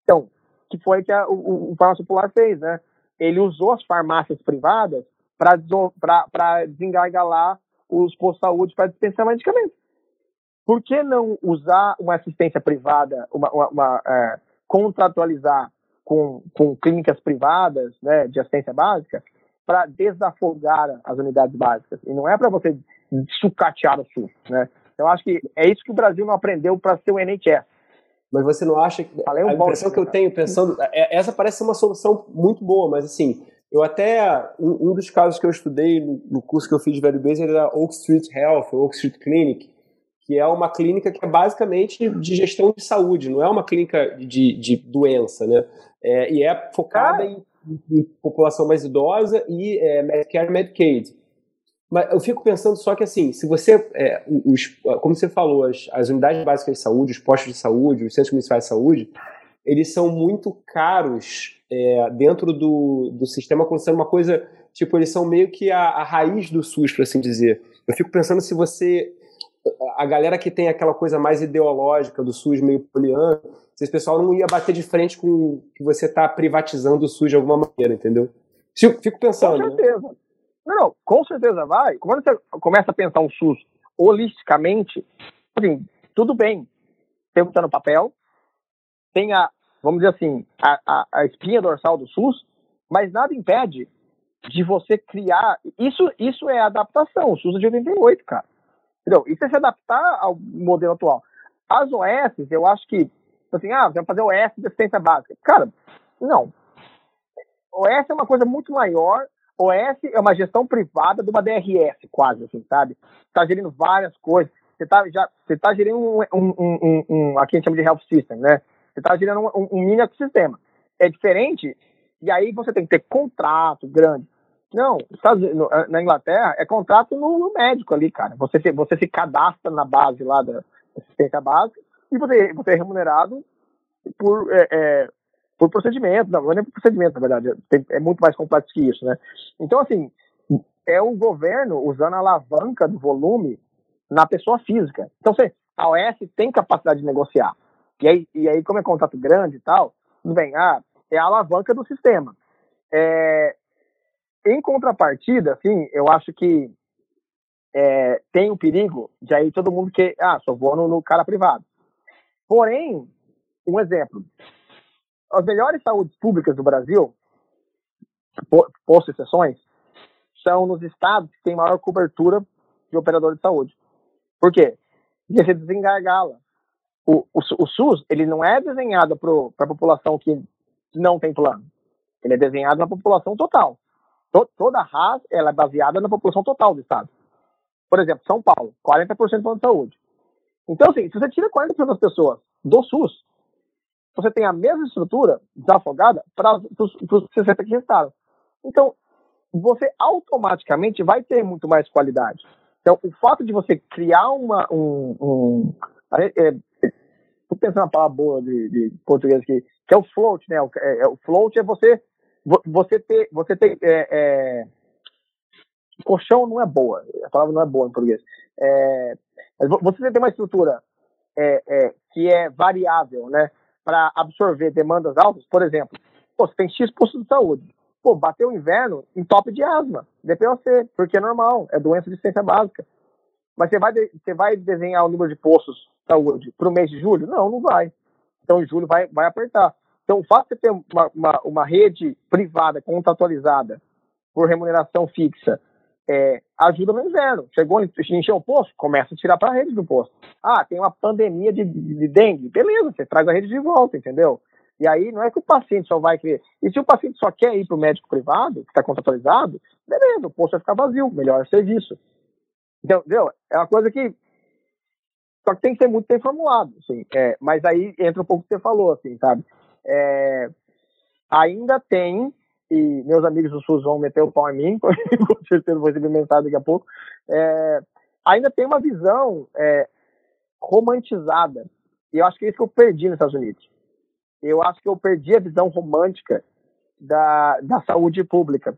Então, que foi que a, o, o Farmácia Popular fez, né? Ele usou as farmácias privadas para desengargalar os postos de saúde para dispensar medicamentos. Por que não usar uma assistência privada, uma, uma, uma é, contratualizar com, com clínicas privadas né, de assistência básica para desafogar as unidades básicas. E não é para você sucatear o SUS. Né? Eu acho que é isso que o Brasil não aprendeu para ser o NHS. Mas você não acha que. Um a impressão que eu tenho pensando. É, essa parece ser uma solução muito boa, mas assim, eu até. Um, um dos casos que eu estudei no, no, curso que eu fiz de Value Base era Oak Street Health, Oak Street Clinic, que é uma clínica que é basicamente de gestão de saúde, não é uma clínica de, de doença, né? É, e é focada ah. em, em, população mais idosa e é, Medicare e Medicaid. Mas eu fico pensando só que assim, se você, é, os, como você falou, as, as, unidades básicas de saúde, os postos de saúde, os centros municipais de saúde, eles são muito caros é, dentro do, do sistema, acontecendo uma coisa, tipo, eles são meio que a, a raiz do SUS, por assim dizer. Eu fico pensando se você a galera que tem aquela coisa mais ideológica do SUS meio poliano, se esse pessoal não ia bater de frente com que você está privatizando o SUS de alguma maneira, entendeu? Fico pensando. Com né? certeza. Né? Não, não, com certeza vai. Quando você começa a pensar um SUS holisticamente, assim, tudo bem, tem o que está no papel, tem a, vamos dizer assim, a, a, a espinha dorsal do SUS, mas nada impede de você criar. Isso, isso é adaptação. O SUS é de 88, cara. Entendeu? Isso é se adaptar ao modelo atual. As OS, eu acho que, assim, ah, vamos fazer OS de assistência básica. Cara, não. OS é uma coisa muito maior. OS é uma gestão privada de uma DRS, quase, assim, sabe? Está gerindo várias coisas. Você está tá gerindo um, um, um, um, aqui a gente chama de health system, né? Você está gerindo um, um mini ecossistema. É diferente, e aí você tem que ter contrato grande. Não, na Inglaterra é contrato no, médico ali, cara. Você se, você se cadastra na base lá da assistência básica e você, você é remunerado por, é, é, por procedimento. Não, não é por procedimento, na verdade. É, é muito mais complexo que isso, né? Então, assim, é o governo usando a alavanca do volume na pessoa física. Então, você, a OS tem capacidade de negociar. E aí, e aí como é contrato grande e tal, tudo bem, ah, é a alavanca do sistema. É, em contrapartida, assim, eu acho que é, tem o perigo de aí todo mundo que, ah, só vou no, no cara privado. Porém, um exemplo, as melhores saúdes públicas do Brasil, posto exceções, são nos estados que têm maior cobertura de operador de saúde. Por quê? Porque você desengargala. O, o, o SUS, ele não é desenhado para a população que não tem plano. Ele é desenhado na população total toda a RAS ela é baseada na população total do estado. Por exemplo, São Paulo, 40% do plano de saúde. Então, assim, se você tira 40% das pessoas do SUS, você tem a mesma estrutura desafogada para os 60 que restaram. Então, você automaticamente vai ter muito mais qualidade. Então, o fato de você criar uma. Um, um é, é, pensando na palavra boa de, de português aqui, que é o float, né? O, é, é o float é você você ter, você ter é, é, colchão não é boa, a palavra não é boa em português. É, você tem uma estrutura é, é, que é variável, né, para absorver demandas altas, por exemplo, pô, você tem X postos de saúde, pô, bateu o inverno em top de asma, DPOC, porque é normal, é doença de assistência básica. Mas você vai, você vai desenhar o número de postos de saúde para o mês de julho? Não, não vai. Então, em julho vai, vai apertar. Então, o fato de ter uma, uma, uma rede privada contratualizada por remuneração fixa, é, ajuda no inverno. Chegou, encheu o poço, começa a tirar para a rede do poço. Ah, tem uma pandemia de, de, de, dengue. Beleza, você traz a rede de volta, entendeu? E aí não é que o paciente só vai querer. E se o paciente só quer ir para o médico privado, que está contratualizado, beleza, o posto vai ficar vazio, melhor serviço. Entendeu? É uma coisa que. Só que tem que ser muito bem formulado, assim. É, mas aí entra um pouco o que você falou, assim, sabe? É, ainda tem e meus amigos do SUS vão meter o pau em mim, com certeza vou mensagem daqui a pouco, é, ainda tem uma visão é, romantizada. E eu acho que é isso que eu perdi nos Estados Unidos. Eu acho que eu perdi a visão romântica da, da saúde pública.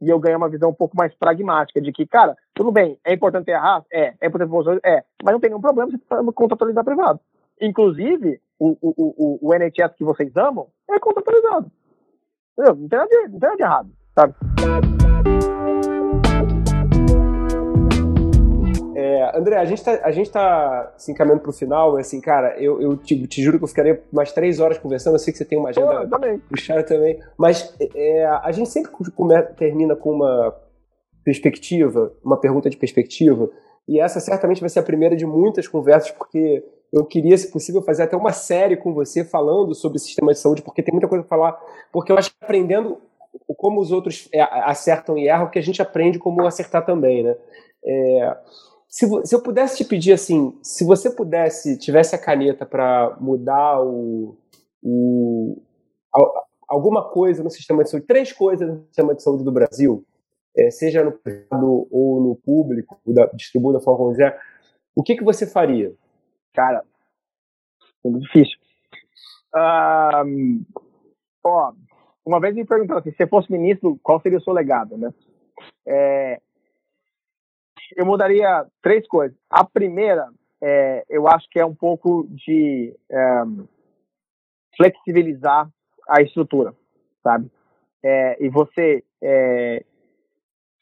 E eu ganhei uma visão um pouco mais pragmática, de que, cara, tudo bem, é importante errar? É. É importante? É. Mas não tem nenhum problema você contratualizar privado. Inclusive, o, o, o, o NHS que vocês amam é contratualizado. Não, não tem nada de, não tem nada de errado, sabe? É, André, a gente tá, a gente tá se encaminhando pro final, assim, cara, eu, eu te, te, juro que eu ficaria mais três horas conversando, eu sei que você tem uma agenda também. puxada também, mas é, a gente sempre termina com uma perspectiva, uma pergunta de perspectiva, e essa certamente vai ser a primeira de muitas conversas, porque eu queria, se possível, fazer até uma série com você falando sobre o sistema de saúde, porque tem muita coisa para falar. Porque eu acho que aprendendo como os outros é, acertam e erram, que a gente aprende como acertar também, né? É, se, se, eu pudesse te pedir assim, se você pudesse, tivesse a caneta para mudar o, o, alguma coisa no sistema de saúde, três coisas no sistema de saúde do Brasil, é, seja no privado ou no público, da, distribuído da forma como quiser, o que, que você faria? Cara, muito difícil. Ó, uma vez me perguntaram assim, se você fosse ministro, qual seria o seu legado, né? É, eu mudaria três coisas. A primeira, é, eu acho que é um pouco de é, flexibilizar a estrutura, sabe? É, e você é,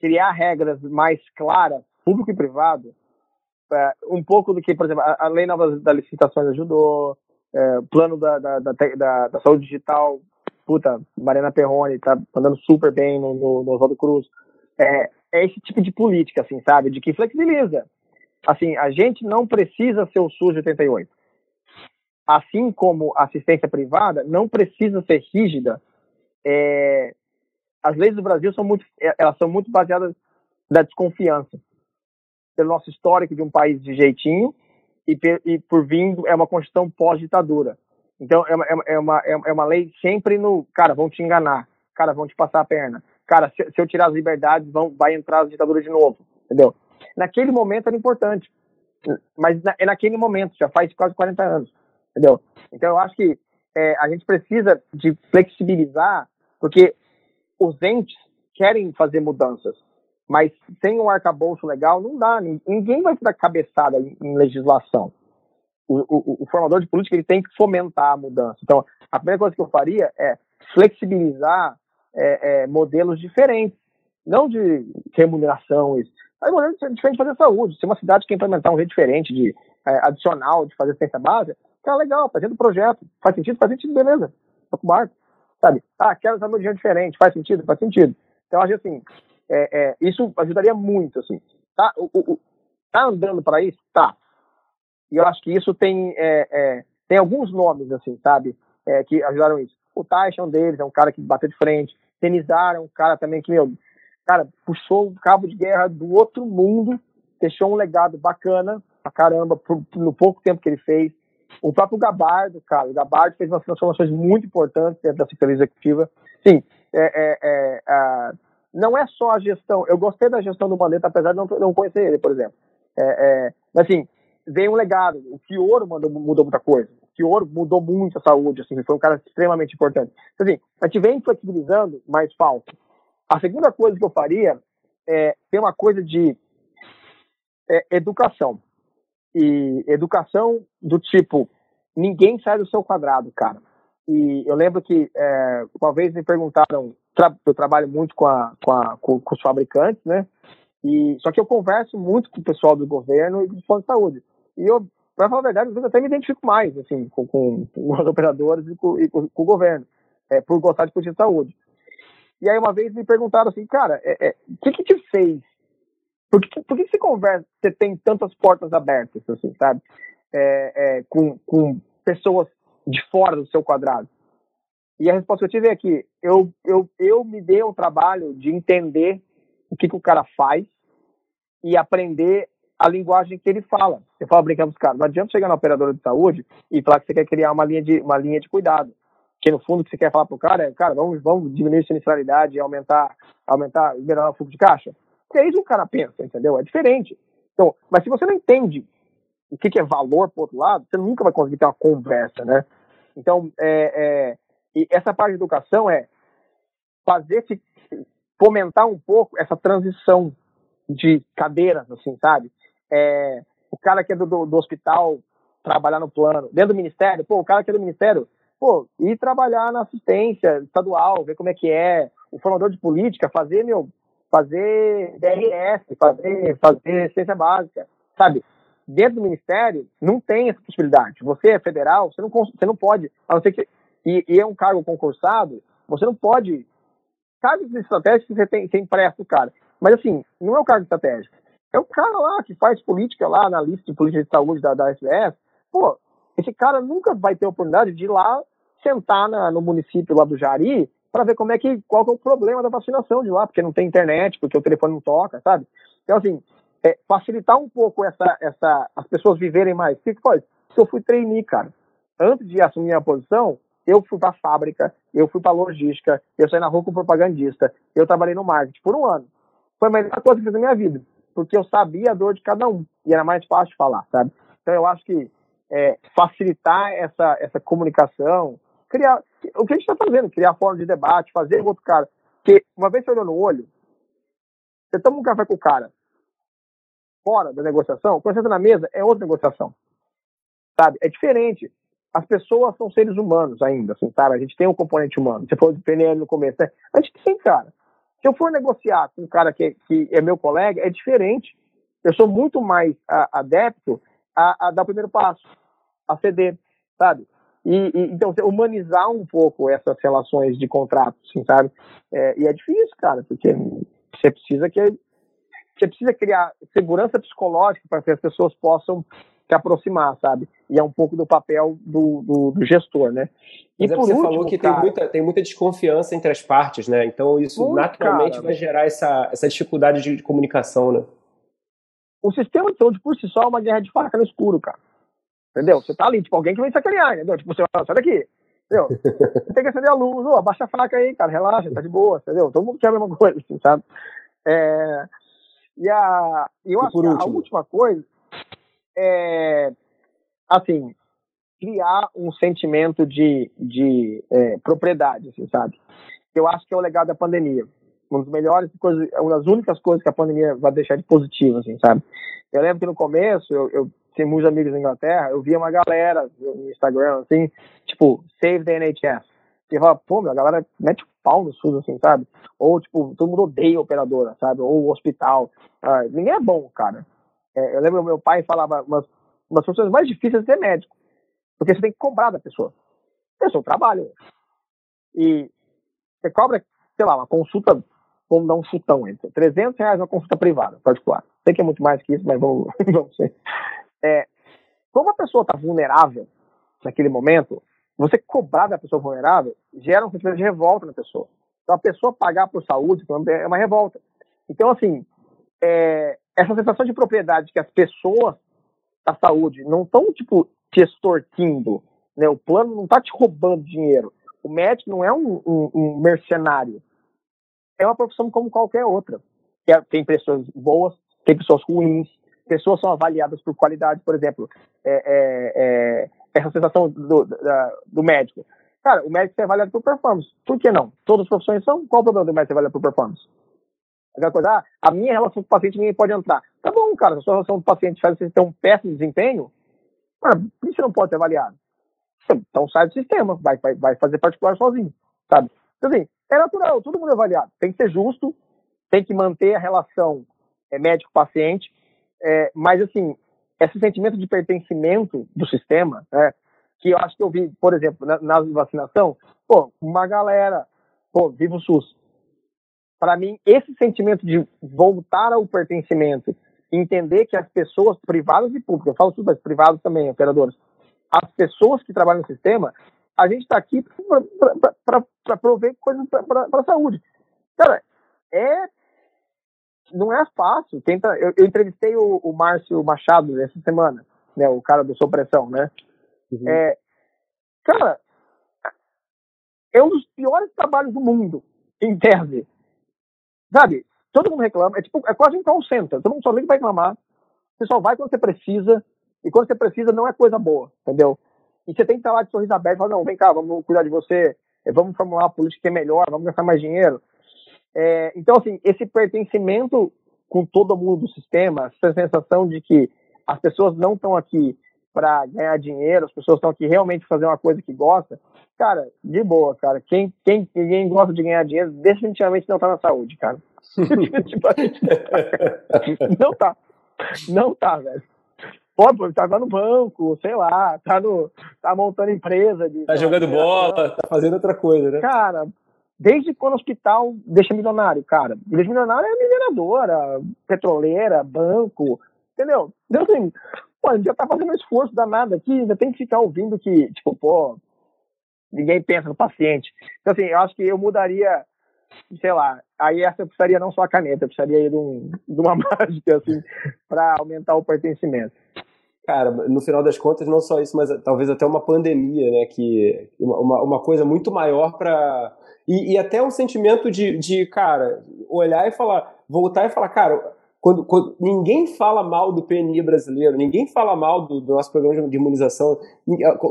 criar regras mais claras, público e privado, é, um pouco do que, por exemplo, a, a lei nova das licitações ajudou, é, plano da, da, da, da, saúde digital, puta, Mariana Perrone tá andando super bem no, no, no Oswaldo Cruz. É, é esse tipo de política, assim, sabe? De que flexibiliza. Assim, a gente não precisa ser o SUS de 88. Assim como a assistência privada não precisa ser rígida. É, as leis do Brasil são muito, é, elas são muito baseadas na desconfiança pelo nosso histórico de um país de jeitinho e, e por vindo é uma constituição pós-ditadura. Então é uma, é, uma, é, é uma lei sempre no, cara, vão te enganar, cara, vão te passar a perna, cara, se, se eu tirar as liberdades, vão, vai entrar a ditadura de novo, entendeu? Naquele momento era importante, mas na, é naquele momento, já faz quase 40 anos, entendeu? Então eu acho que é, a gente precisa de flexibilizar, porque os entes querem fazer mudanças. Mas sem um arcabouço legal, não dá. Ninguém vai dar cabeçada em legislação. O, o, o, formador de política ele tem que fomentar a mudança. Então, a primeira coisa que eu faria é flexibilizar é, é, modelos diferentes, não de remuneração. Isso. Mas modelos diferentes de fazer saúde. Se uma cidade quer implementar um jeito diferente, de é, adicional, de fazer ciência base, tá legal, fazendo projeto. Faz sentido? Faz sentido, beleza. Tô com barco. Sabe? Ah, quero saber de jeito diferente. Faz sentido? Faz sentido. Então, acho assim, é, é, isso ajudaria muito, assim. Tá, o, o, tá andando para isso? Tá. E eu acho que isso tem, é, é tem alguns nomes, assim, sabe, que ajudaram isso. O Tyson é um deles, é um cara que bateu de frente. Tenizar é um cara também que, meu, cara, puxou o cabo de guerra do outro mundo, deixou um legado bacana pra caramba, no pouco tempo que ele fez. O próprio Gabardo, cara, o Gabardo fez umas transformações muito importantes dentro da Secretaria Executiva. Sim, é, é, é, não é só a gestão. Eu gostei da gestão do Mandetta, apesar de não, não conhecer ele, por exemplo. É, é, assim, vem um legado. O Fioro mudou, mudou muita coisa. O Fioro mudou muito a saúde, assim, foi um cara extremamente importante. Então, assim, a gente vem flexibilizando, mas falta. A segunda coisa que eu faria é ter uma coisa de é, educação. E educação do tipo, ninguém sai do seu quadrado, cara. E eu lembro que é, uma vez me perguntaram tra eu trabalho muito com, a, com, a, com, com, os fabricantes, né? E, só que eu converso muito com o pessoal do governo e do plano de saúde. E eu, para falar a verdade, vezes até me identifico mais, assim, com, com, com os operadores e com, e com, o governo, é, por gostar de política de saúde. E aí uma vez me perguntaram assim, cara, é, é, o que que te fez Por que, por que você conversa, você tem tantas portas abertas, assim, sabe? É, é, com, com pessoas de fora do seu quadrado. E a resposta que eu tive é que eu, eu, eu me dei o trabalho de entender o que, que o cara faz e aprender a linguagem que ele fala. Eu falo brincando com os caras, não adianta chegar na operadora de saúde e falar que você quer criar uma linha de, uma linha de cuidado. Que no fundo o que você quer falar pro cara é, cara, vamos, vamos diminuir a sinistralidade e aumentar, aumentar, melhorar o fluxo de caixa. É isso que o cara pensa, entendeu? É diferente. Então, mas se você não entende o que, que é valor pro outro lado, você nunca vai conseguir ter uma conversa, né? Então, é, é, e essa parte de educação é fazer fomentar um pouco essa transição de cadeiras, assim, sabe? É, o cara que é do, do, hospital trabalhar no plano, dentro do ministério, pô, o cara que é do ministério, pô, ir trabalhar na assistência estadual, ver como é que é, o formador de política, fazer, meu, fazer DRS, fazer, fazer ciência básica, sabe? Dentro do ministério, não tem essa possibilidade. Você é federal, você não, você não pode, a não ser que e, e é um cargo concursado, você não pode. Cargos estratégicos você tem, você empresta o cara. Mas assim, não é o cargo estratégico. É o cara lá que faz política lá na lista de política de saúde da, da SBS. Pô, esse cara nunca vai ter oportunidade de ir lá sentar na, no município lá do Jari para ver como é que qual que é o problema da vacinação de lá, porque não tem internet, porque o telefone não toca, sabe? Então assim, é, facilitar um pouco essa, essa, as pessoas viverem mais. O que pode? Se eu fui trainee, cara, antes de assumir a posição, eu fui para a fábrica, eu fui para logística, eu saí na rua com propagandista, eu trabalhei no marketing por um ano. Foi a melhor coisa que fiz na minha vida, porque eu sabia a dor de cada um e era mais fácil falar, sabe? Então eu acho que é, facilitar essa, essa comunicação, criar o que a gente está fazendo, criar forma de debate, fazer com outro cara. Porque uma vez você olhou no olho, você toma um café com o cara fora da negociação, quando você entra na mesa, é outra negociação. Sabe? É diferente as pessoas são seres humanos ainda, assim, sabe? A gente tem um componente humano. Você falou de PNL no começo, né? A gente tem, cara. Se eu for negociar com um cara que, que é meu colega, é diferente. Eu sou muito mais a, adepto a, a, dar o primeiro passo, a ceder, sabe? E, e, então, humanizar um pouco essas relações de contrato, assim, sabe? É, e é difícil, cara, porque você precisa que você precisa criar segurança psicológica para que as pessoas possam se aproximar, sabe? E é um pouco do papel do, do, do gestor, né? E Mas é por você último, falou que cara, tem, muita, tem muita desconfiança entre as partes, né? Então isso muito, naturalmente cara, vai gerar essa, essa dificuldade de, de, comunicação, né? O sistema de saúde por si só é uma guerra de faca no escuro, cara. Entendeu? Você tá ali, tipo, alguém que vem sacanear, entendeu? Tipo, você sai daqui. Entendeu? Você tem que acender a luz, ó, abaixa a faca aí, cara, relaxa, tá de boa, entendeu? Todo mundo quer a mesma coisa, assim, sabe? É... E a, eu e acho que a última coisa é, assim, criar um sentimento de, de é, propriedade, assim, sabe? Eu acho que é o legado da pandemia. Uma das melhores coisas, uma das únicas coisas que a pandemia vai deixar de positivo, assim, sabe? Eu lembro que no começo, eu, eu tinha muitos amigos na Inglaterra, eu via uma galera no Instagram, assim, tipo, Save the NHS. E eu falava, pô, meu, a galera mete o pau no SUS, assim, sabe? Ou, tipo, todo mundo odeia a operadora, sabe? Ou o hospital. Ah, ninguém é bom, cara. É, eu lembro meu pai falava umas, umas funções mais difíceis de ser médico, porque você tem que cobrar da pessoa. É seu trabalho. E você cobra, sei lá, uma consulta, vamos dar um chutão entre 300 reais uma consulta privada, particular. Sei que é muito mais que isso, mas vamos, vamos ser. É, como a pessoa está vulnerável naquele momento, você cobrar da pessoa vulnerável gera um sentimento de revolta na pessoa. Então, a pessoa pagar por saúde é uma revolta. Então, assim, é, essa sensação de propriedade que as pessoas da saúde não estão, tipo, te extorquindo, né? O plano não está te roubando dinheiro. O médico não é um, um, um mercenário. É uma profissão como qualquer outra. É, tem pessoas boas, tem pessoas ruins, pessoas são avaliadas por qualidade, por exemplo, é, é, é, essa sensação do, da, do médico. Cara, o médico é avaliado por performance. Por que não? Todas as profissões são. Qual o problema do médico ser avaliado por performance? Aquela coisa, ah, a minha relação com o paciente ninguém pode entrar. Tá bom, cara, se a sua relação com o paciente faz você ter um péssimo desempenho, mano, por que você não pode ser avaliado? Então sai do sistema, vai, vai, vai fazer particular sozinho, sabe? Então, assim, é natural, todo mundo é avaliado. Tem que ser justo, tem que manter a relação é, médico-paciente, é, mas, assim, esse sentimento de pertencimento do sistema, né, que eu acho que eu vi, por exemplo, na, na vacinação, pô, uma galera, pô, viva o SUS para mim, esse sentimento de voltar ao pertencimento, entender que as pessoas privadas e públicas, eu falo tudo, mas privados também, operadores, as pessoas que trabalham no sistema, a gente está aqui para prover coisas para a saúde. Cara, é. Não é fácil. Tenta, eu, eu entrevistei o, o Márcio Machado essa semana, né, o cara do Supressão, né? Uhum. É, cara, é um dos piores trabalhos do mundo, em tese. Sabe? Todo mundo reclama. É, tipo, é quase um call center. Todo mundo só liga para reclamar. Você só vai quando você precisa. E quando você precisa, não é coisa boa, entendeu? E você tem que estar lá de sorriso aberto e falar, não, vem cá, vamos cuidar de você, vamos formular uma política que é melhor, vamos gastar mais dinheiro. É, então, assim, esse pertencimento com todo mundo do sistema, essa sensação de que as pessoas não estão aqui para ganhar dinheiro, as pessoas estão aqui realmente fazer uma coisa que gosta, cara, de boa, cara. Quem, quem, quem gosta de ganhar dinheiro definitivamente não está na saúde, cara. não tá. Não tá, velho. Pô, tá no banco, sei lá, tá, no, tá montando empresa. De, tá jogando bola, tá fazendo outra coisa, né? Cara, desde quando o hospital deixa milionário, cara. Deixa milionário é mineradora, petroleira, banco, entendeu? Então, assim, pô, a gente já tá fazendo um esforço danado aqui, ainda tem que ficar ouvindo que, tipo, pô, ninguém pensa no paciente. Então, assim, eu acho que eu mudaria sei lá, aí essa eu precisaria não só a caneta, eu precisaria de, um, de uma mágica, assim, para aumentar o pertencimento. Cara, no final das contas, não só isso, mas talvez até uma pandemia, né? Que uma, uma coisa muito maior para e, e, até um sentimento de, de, cara, olhar e falar, voltar e falar, cara, quando, quando, ninguém fala mal do PNI brasileiro, ninguém fala mal do, do, nosso programa de imunização,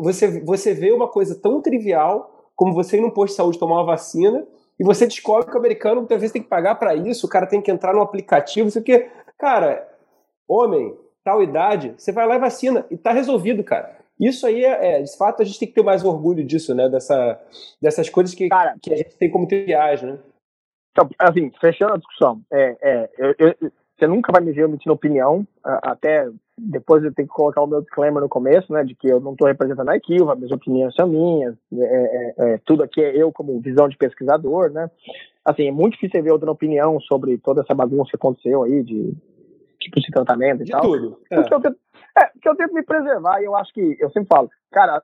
você, você vê uma coisa tão trivial como você ir num posto de saúde tomar uma vacina e você descobre que o americano muitas vezes tem que pagar para isso, o cara tem que entrar no aplicativo, isso que, cara, homem, tal idade, você vai lá e vacina e tá resolvido, cara. Isso aí é, é, de fato, a gente tem que ter mais orgulho disso, né? Dessa, dessas coisas que, cara, que a gente tem como triagem, né? Então, assim, fechando a discussão, é, é, eu, eu, você nunca vai me ver emitindo opinião, até depois eu tenho que colocar o meu disclaimer no começo, né, de que eu não estou representando a Equilva, minhas opiniões são minhas, é, é, é, tudo aqui é eu como visão de pesquisador, né. Assim, é muito difícil ver outra opinião sobre toda essa bagunça que aconteceu aí de tipo de tratamento e de tal. tudo. É. Porque, eu tento, é, porque eu tento me preservar e eu acho que, eu sempre falo, cara,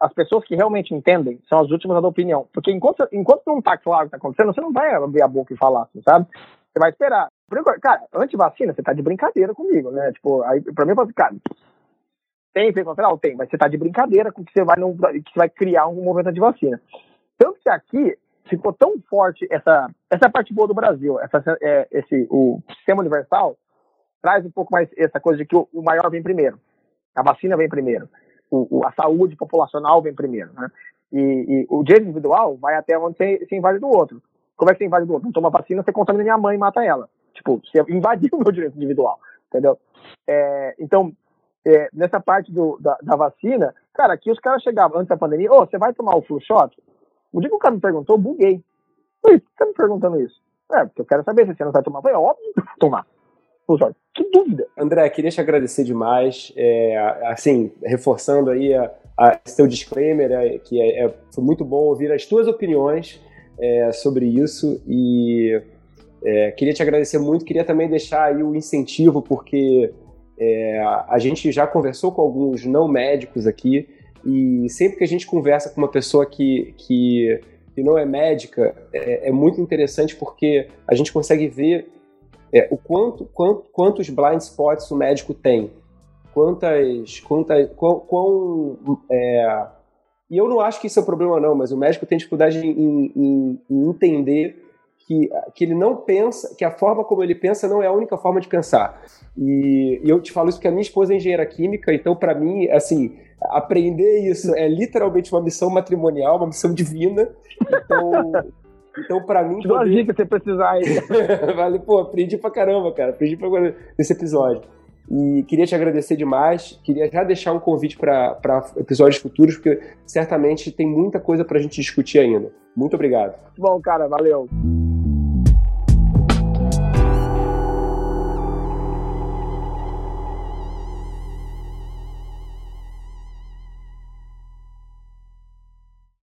as pessoas que realmente entendem são as últimas a dar opinião. Porque enquanto, enquanto não está claro o que está acontecendo, você não vai abrir a boca e falar, assim, sabe? Você vai esperar. Cara, antivacina, você tá de brincadeira comigo, né? Tipo, aí pra mim eu falo assim, cara, tem efeito colateral? Tem, mas você tá de brincadeira com que você vai, não, que você vai criar um movimento de vacina. Tanto que aqui ficou tão forte essa, essa parte boa do Brasil, essa, é, esse, o sistema universal traz um pouco mais essa coisa de que o, maior vem primeiro. A vacina vem primeiro. O, o, a saúde populacional vem primeiro, né? E, e, o direito individual vai até onde você se invade do outro. Como é que você invade do outro? Não toma vacina, você contamina minha mãe e mata ela. Tipo, você invadiu o meu direito individual, entendeu? É, então, é, nessa parte do, da, da, vacina, cara, aqui os caras chegavam antes da pandemia, ô, oh, você vai tomar o flu shot? O dia que o cara me perguntou, eu buguei. Por que você tá me perguntando isso? É, porque eu quero saber se você não vai tomar. É óbvio que eu vou tomar. Shot. Que dúvida. André, queria te agradecer demais, é, assim, reforçando aí a, a, seu disclaimer, é, que é, foi muito bom ouvir as tuas opiniões é, sobre isso e é, queria te agradecer muito, queria também deixar aí o incentivo, porque é, a gente já conversou com alguns não médicos aqui e sempre que a gente conversa com uma pessoa que, que, que não é médica, é, é, muito interessante porque a gente consegue ver é, o quanto, quanto, quantos blind spots o médico tem, quantas, quantas, quão, quão é, e eu não acho que isso é um problema, não, mas o médico tem dificuldade em, em, em, entender que, que ele não pensa, que a forma como ele pensa não é a única forma de pensar. E, e eu te falo isso porque a minha esposa é engenheira química, então, para mim, assim, aprender isso é literalmente uma missão matrimonial, uma missão divina. Então. Então, pra mim. Te dou poder... dica se precisar aí. vale, pô, aprendi pra caramba, cara. Aprendi pra nesse episódio. E queria te agradecer demais. Queria já deixar um convite para episódios futuros, porque certamente tem muita coisa para a gente discutir ainda. Muito obrigado. Bom, cara, valeu.